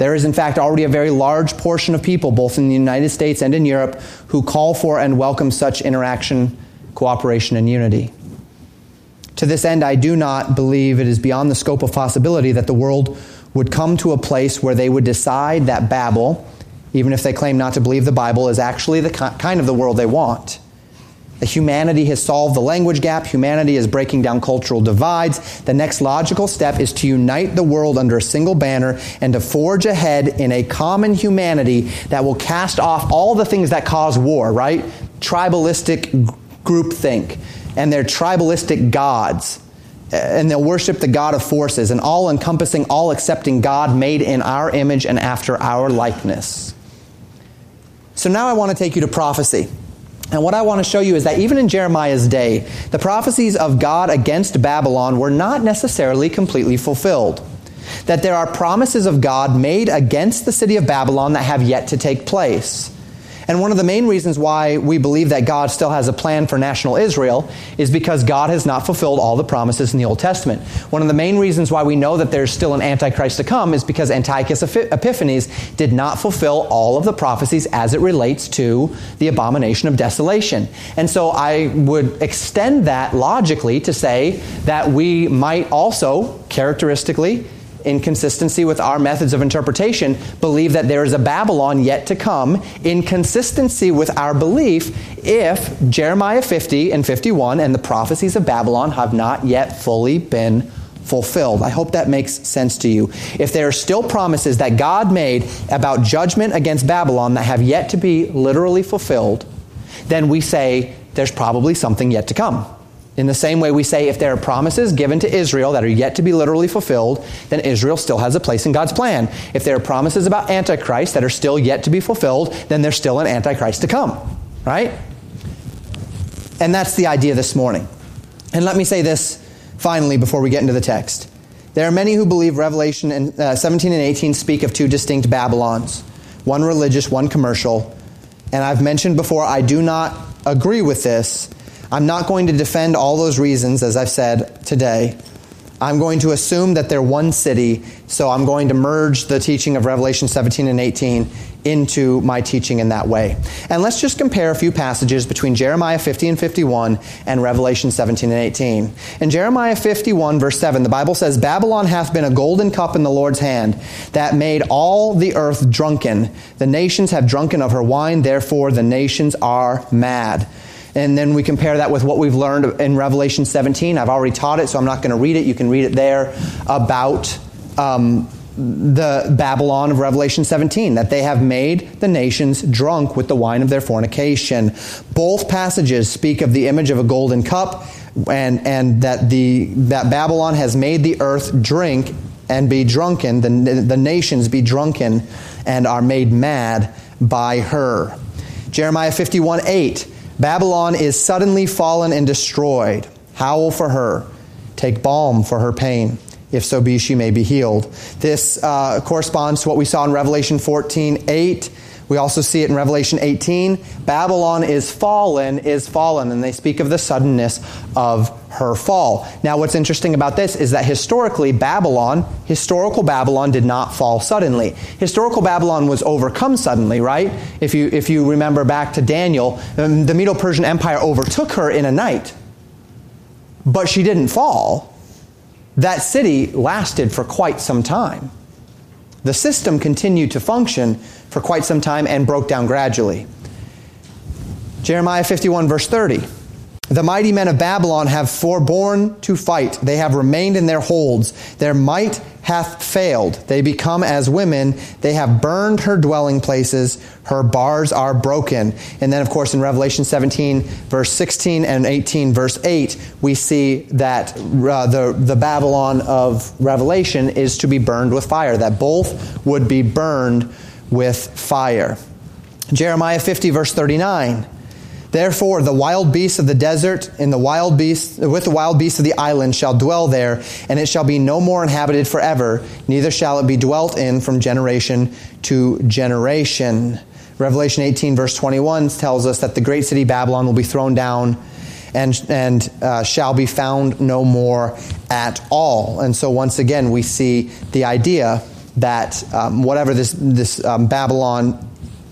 There is, in fact, already a very large portion of people, both in the United States and in Europe, who call for and welcome such interaction, cooperation, and unity. To this end, I do not believe it is beyond the scope of possibility that the world would come to a place where they would decide that Babel, even if they claim not to believe the Bible, is actually the kind of the world they want. Humanity has solved the language gap, humanity is breaking down cultural divides. The next logical step is to unite the world under a single banner and to forge ahead in a common humanity that will cast off all the things that cause war, right? Tribalistic groupthink and their tribalistic gods. And they'll worship the God of forces, an all encompassing, all accepting God made in our image and after our likeness. So now I want to take you to prophecy. And what I want to show you is that even in Jeremiah's day, the prophecies of God against Babylon were not necessarily completely fulfilled. That there are promises of God made against the city of Babylon that have yet to take place. And one of the main reasons why we believe that God still has a plan for national Israel is because God has not fulfilled all the promises in the Old Testament. One of the main reasons why we know that there's still an Antichrist to come is because Antiochus Epiphanes did not fulfill all of the prophecies as it relates to the abomination of desolation. And so I would extend that logically to say that we might also, characteristically, in consistency with our methods of interpretation, believe that there is a Babylon yet to come, in consistency with our belief, if Jeremiah 50 and 51 and the prophecies of Babylon have not yet fully been fulfilled. I hope that makes sense to you. If there are still promises that God made about judgment against Babylon that have yet to be literally fulfilled, then we say there's probably something yet to come. In the same way, we say if there are promises given to Israel that are yet to be literally fulfilled, then Israel still has a place in God's plan. If there are promises about Antichrist that are still yet to be fulfilled, then there's still an Antichrist to come. Right? And that's the idea this morning. And let me say this finally before we get into the text. There are many who believe Revelation uh, 17 and 18 speak of two distinct Babylons one religious, one commercial. And I've mentioned before, I do not agree with this I'm not going to defend all those reasons, as I've said today. I'm going to assume that they're one city, so I'm going to merge the teaching of Revelation 17 and 18 into my teaching in that way. And let's just compare a few passages between Jeremiah 50 and 51 and Revelation 17 and 18. In Jeremiah 51, verse 7, the Bible says, Babylon hath been a golden cup in the Lord's hand that made all the earth drunken. The nations have drunken of her wine, therefore the nations are mad. And then we compare that with what we've learned in Revelation 17. I've already taught it, so I'm not going to read it. You can read it there about um, the Babylon of Revelation 17, that they have made the nations drunk with the wine of their fornication. Both passages speak of the image of a golden cup and, and that, the, that Babylon has made the earth drink and be drunken, the, the nations be drunken and are made mad by her. Jeremiah 51 8. Babylon is suddenly fallen and destroyed. Howl for her. Take balm for her pain. If so be she may be healed. This uh, corresponds to what we saw in Revelation 14 8 we also see it in Revelation 18. Babylon is fallen, is fallen, and they speak of the suddenness of her fall. Now, what's interesting about this is that historically, Babylon, historical Babylon, did not fall suddenly. Historical Babylon was overcome suddenly, right? If you, if you remember back to Daniel, um, the Medo Persian Empire overtook her in a night, but she didn't fall. That city lasted for quite some time. The system continued to function for quite some time and broke down gradually. Jeremiah 51, verse 30. The mighty men of Babylon have forborne to fight. They have remained in their holds. Their might hath failed. They become as women. They have burned her dwelling places. Her bars are broken. And then, of course, in Revelation 17, verse 16 and 18, verse 8, we see that uh, the, the Babylon of Revelation is to be burned with fire, that both would be burned with fire. Jeremiah 50, verse 39. Therefore, the wild beasts of the desert and the wild beasts, with the wild beasts of the island shall dwell there, and it shall be no more inhabited forever, neither shall it be dwelt in from generation to generation. Revelation 18, verse 21 tells us that the great city Babylon will be thrown down and, and uh, shall be found no more at all. And so, once again, we see the idea that um, whatever this, this um, Babylon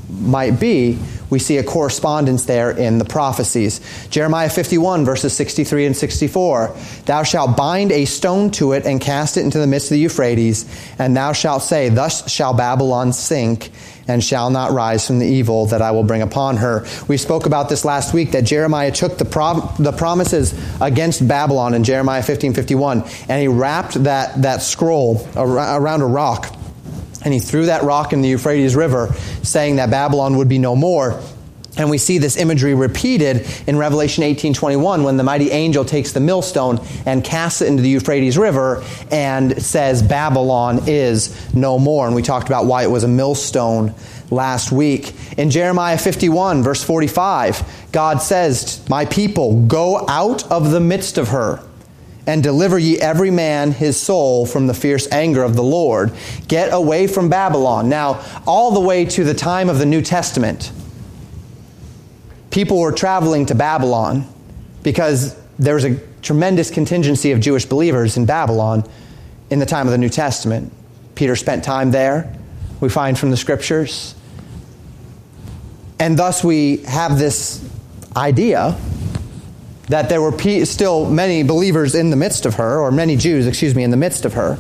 might be, we see a correspondence there in the prophecies. Jeremiah 51, verses 63 and 64. Thou shalt bind a stone to it and cast it into the midst of the Euphrates, and thou shalt say, Thus shall Babylon sink and shall not rise from the evil that I will bring upon her. We spoke about this last week that Jeremiah took the, prom- the promises against Babylon in Jeremiah 15 51, and he wrapped that, that scroll around a rock and he threw that rock in the Euphrates River, saying that Babylon would be no more. And we see this imagery repeated in Revelation 18:21 when the mighty angel takes the millstone and casts it into the Euphrates River and says Babylon is no more. And we talked about why it was a millstone last week. In Jeremiah 51 verse 45, God says, "My people, go out of the midst of her." And deliver ye every man his soul from the fierce anger of the Lord. Get away from Babylon. Now, all the way to the time of the New Testament, people were traveling to Babylon because there was a tremendous contingency of Jewish believers in Babylon in the time of the New Testament. Peter spent time there, we find from the scriptures. And thus we have this idea that there were still many believers in the midst of her, or many Jews, excuse me, in the midst of her.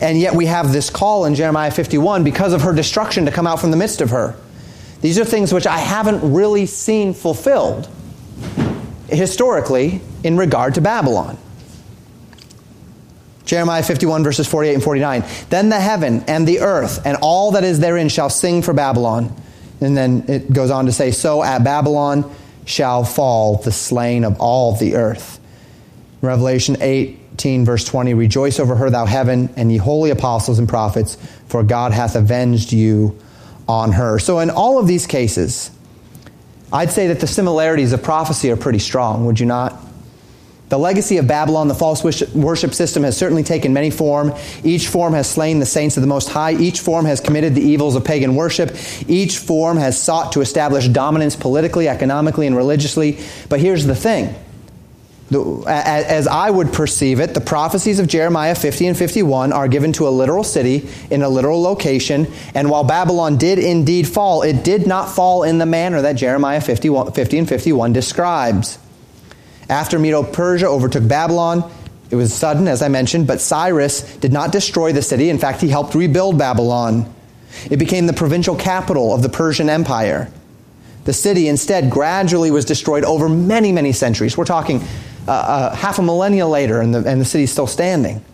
And yet we have this call in Jeremiah 51 because of her destruction to come out from the midst of her. These are things which I haven't really seen fulfilled historically in regard to Babylon. Jeremiah 51, verses 48 and 49. Then the heaven and the earth and all that is therein shall sing for Babylon. And then it goes on to say, So at Babylon shall fall the slain of all the earth. Revelation 18, verse 20 Rejoice over her, thou heaven, and ye holy apostles and prophets, for God hath avenged you on her. So, in all of these cases, I'd say that the similarities of prophecy are pretty strong, would you not? The legacy of Babylon, the false worship system, has certainly taken many form. Each form has slain the saints of the Most High. Each form has committed the evils of pagan worship. Each form has sought to establish dominance politically, economically, and religiously. But here's the thing. As I would perceive it, the prophecies of Jeremiah 50 and 51 are given to a literal city in a literal location. And while Babylon did indeed fall, it did not fall in the manner that Jeremiah 50 and 51 describes. After Medo Persia overtook Babylon, it was sudden, as I mentioned, but Cyrus did not destroy the city. In fact, he helped rebuild Babylon. It became the provincial capital of the Persian Empire. The city instead gradually was destroyed over many, many centuries. We're talking uh, uh, half a millennia later, and the, and the city is still standing.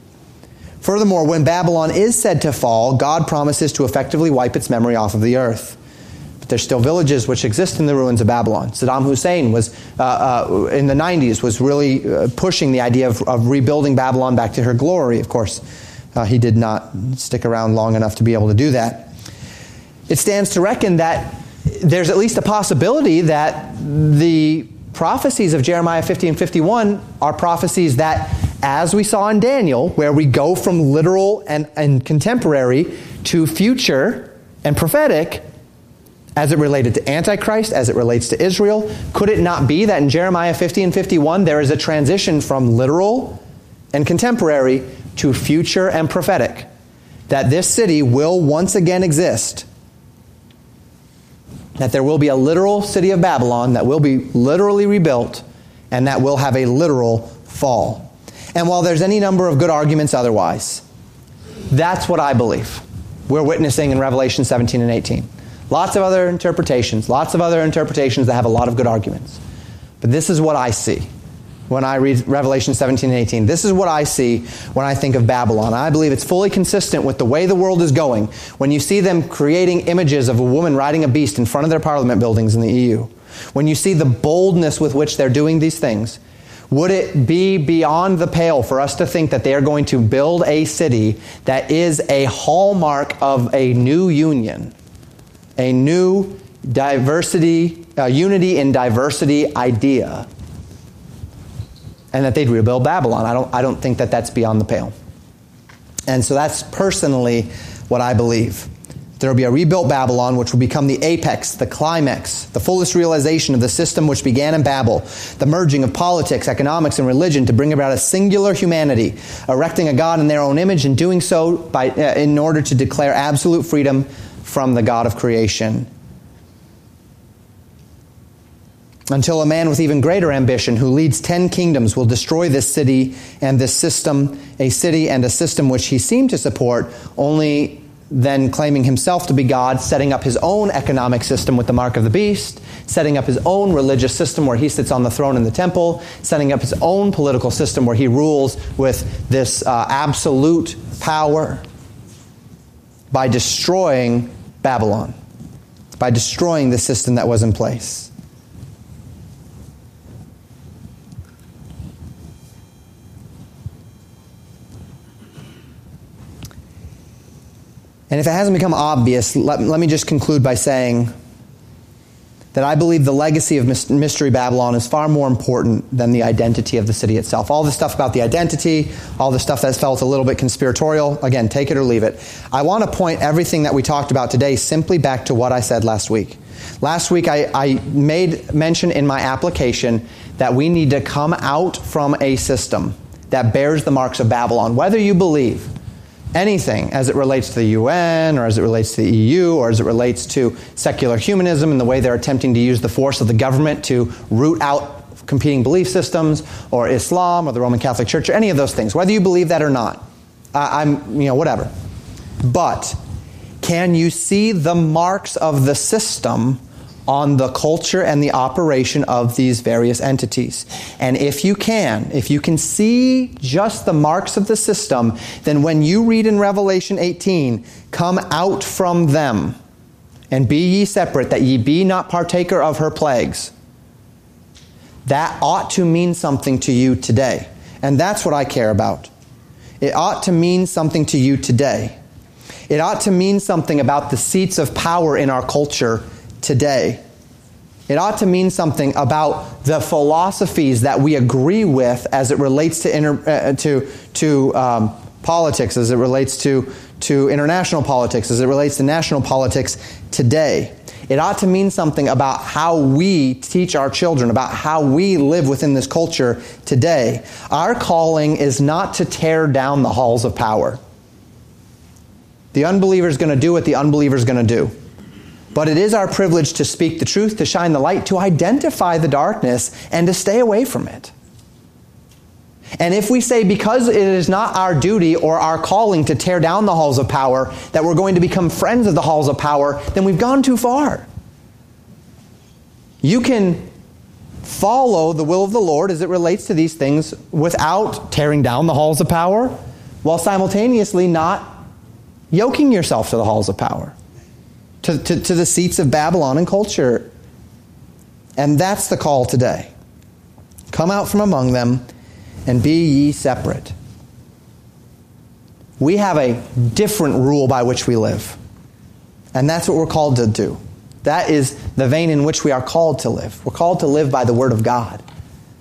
Furthermore, when Babylon is said to fall, God promises to effectively wipe its memory off of the earth. But there's still villages which exist in the ruins of Babylon. Saddam Hussein was, uh, uh, in the 90s, was really uh, pushing the idea of, of, rebuilding Babylon back to her glory. Of course, uh, he did not stick around long enough to be able to do that. It stands to reckon that there's at least a possibility that the prophecies of Jeremiah 50 and 51 are prophecies that, as we saw in Daniel, where we go from literal and, and contemporary to future and prophetic, as it related to Antichrist, as it relates to Israel? Could it not be that in Jeremiah 50 and 51 there is a transition from literal and contemporary to future and prophetic? That this city will once again exist. That there will be a literal city of Babylon that will be literally rebuilt and that will have a literal fall. And while there's any number of good arguments otherwise, that's what I believe we're witnessing in Revelation 17 and 18. Lots of other interpretations, lots of other interpretations that have a lot of good arguments. But this is what I see when I read Revelation 17 and 18. This is what I see when I think of Babylon. I believe it's fully consistent with the way the world is going when you see them creating images of a woman riding a beast in front of their parliament buildings in the EU. When you see the boldness with which they're doing these things, would it be beyond the pale for us to think that they are going to build a city that is a hallmark of a new union? A new diversity, uh, unity in diversity idea. And that they'd rebuild Babylon. I don't, I don't think that that's beyond the pale. And so that's personally what I believe. There will be a rebuilt Babylon, which will become the apex, the climax, the fullest realization of the system which began in Babel, the merging of politics, economics, and religion to bring about a singular humanity, erecting a God in their own image and doing so by, uh, in order to declare absolute freedom from the God of creation. Until a man with even greater ambition who leads ten kingdoms will destroy this city and this system, a city and a system which he seemed to support, only then claiming himself to be God, setting up his own economic system with the mark of the beast, setting up his own religious system where he sits on the throne in the temple, setting up his own political system where he rules with this uh, absolute power by destroying Babylon, by destroying the system that was in place. And if it hasn't become obvious, let, let me just conclude by saying that I believe the legacy of Mystery Babylon is far more important than the identity of the city itself. All the stuff about the identity, all the stuff that felt a little bit conspiratorial, again, take it or leave it. I want to point everything that we talked about today simply back to what I said last week. Last week, I, I made mention in my application that we need to come out from a system that bears the marks of Babylon, whether you believe anything as it relates to the UN or as it relates to the EU or as it relates to secular humanism and the way they're attempting to use the force of the government to root out competing belief systems or Islam or the Roman Catholic Church or any of those things, whether you believe that or not. I'm, you know, whatever. But can you see the marks of the system on the culture and the operation of these various entities. And if you can, if you can see just the marks of the system, then when you read in Revelation 18, come out from them and be ye separate, that ye be not partaker of her plagues. That ought to mean something to you today. And that's what I care about. It ought to mean something to you today. It ought to mean something about the seats of power in our culture today. It ought to mean something about the philosophies that we agree with as it relates to, inter, uh, to, to um, politics, as it relates to, to international politics, as it relates to national politics today. It ought to mean something about how we teach our children, about how we live within this culture today. Our calling is not to tear down the halls of power. The unbeliever is going to do what the unbeliever is going to do. But it is our privilege to speak the truth, to shine the light, to identify the darkness, and to stay away from it. And if we say because it is not our duty or our calling to tear down the halls of power, that we're going to become friends of the halls of power, then we've gone too far. You can follow the will of the Lord as it relates to these things without tearing down the halls of power, while simultaneously not yoking yourself to the halls of power to, to, to the seats of Babylon and culture. And that's the call today. Come out from among them and be ye separate. We have a different rule by which we live. And that's what we're called to do. That is the vein in which we are called to live. We're called to live by the Word of God.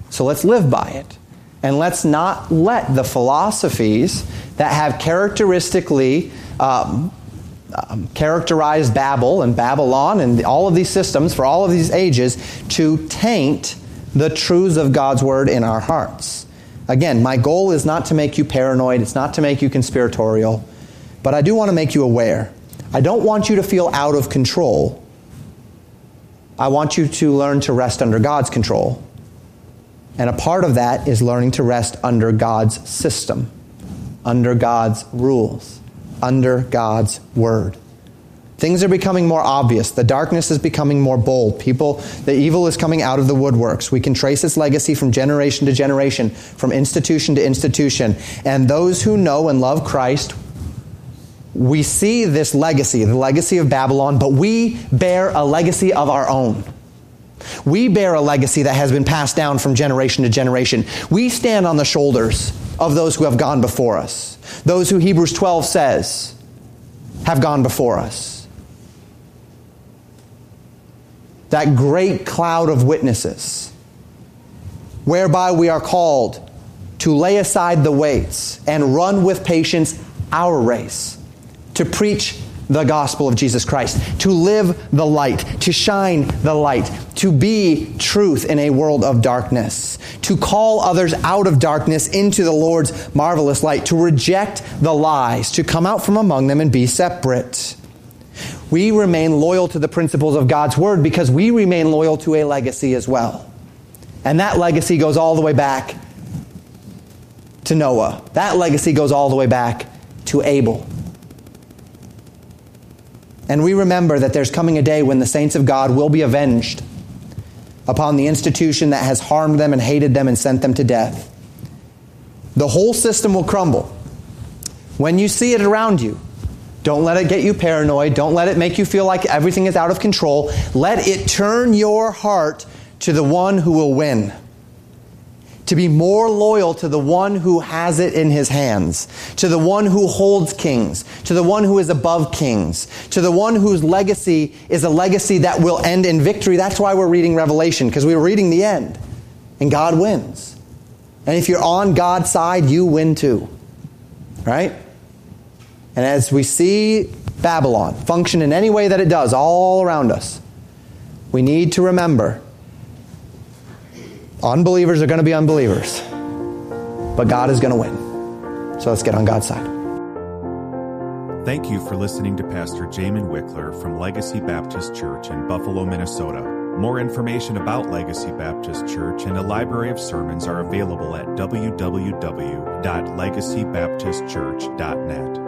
So let's live by it. And let's not let the philosophies that have characteristically um, um, characterized Babel and Babylon and all of these systems for all of these ages to taint the truths of God's Word in our hearts. Again, my goal is not to make you paranoid, it's not to make you conspiratorial, but I do want to make you aware. I don't want you to feel out of control. I want you to learn to rest under God's control. And a part of that is learning to rest under God's system, under God's rules, under God's word. Things are becoming more obvious. The darkness is becoming more bold. People, the evil is coming out of the woodworks. We can trace its legacy from generation to generation, from institution to institution. And those who know and love Christ, we see this legacy, the legacy of Babylon, but we bear a legacy of our own. We bear a legacy that has been passed down from generation to generation. We stand on the shoulders of those who have gone before us, those who Hebrews 12 says have gone before us. That great cloud of witnesses, whereby we are called to lay aside the weights and run with patience our race, to preach the gospel of Jesus Christ, to live the light, to shine the light, to be truth in a world of darkness, to call others out of darkness into the Lord's marvelous light, to reject the lies, to come out from among them and be separate. We remain loyal to the principles of God's word because we remain loyal to a legacy as well. And that legacy goes all the way back to Noah. That legacy goes all the way back to Abel. And we remember that there's coming a day when the saints of God will be avenged upon the institution that has harmed them and hated them and sent them to death. The whole system will crumble. When you see it around you, don't let it get you paranoid. Don't let it make you feel like everything is out of control. Let it turn your heart to the one who will win to be more loyal to the one who has it in his hands, to the one who holds kings, to the one who is above kings, to the one whose legacy is a legacy that will end in victory. That's why we're reading Revelation, because we're reading the end. And God wins. And if you're on God's side, you win too. Right? And as we see Babylon function in any way that it does all around us, we need to remember Unbelievers are going to be unbelievers, but God is going to win. So let's get on God's side. Thank you for listening to Pastor Jamin Wickler from Legacy Baptist Church in Buffalo, Minnesota. More information about Legacy Baptist Church and a library of sermons are available at www.legacybaptistchurch.net.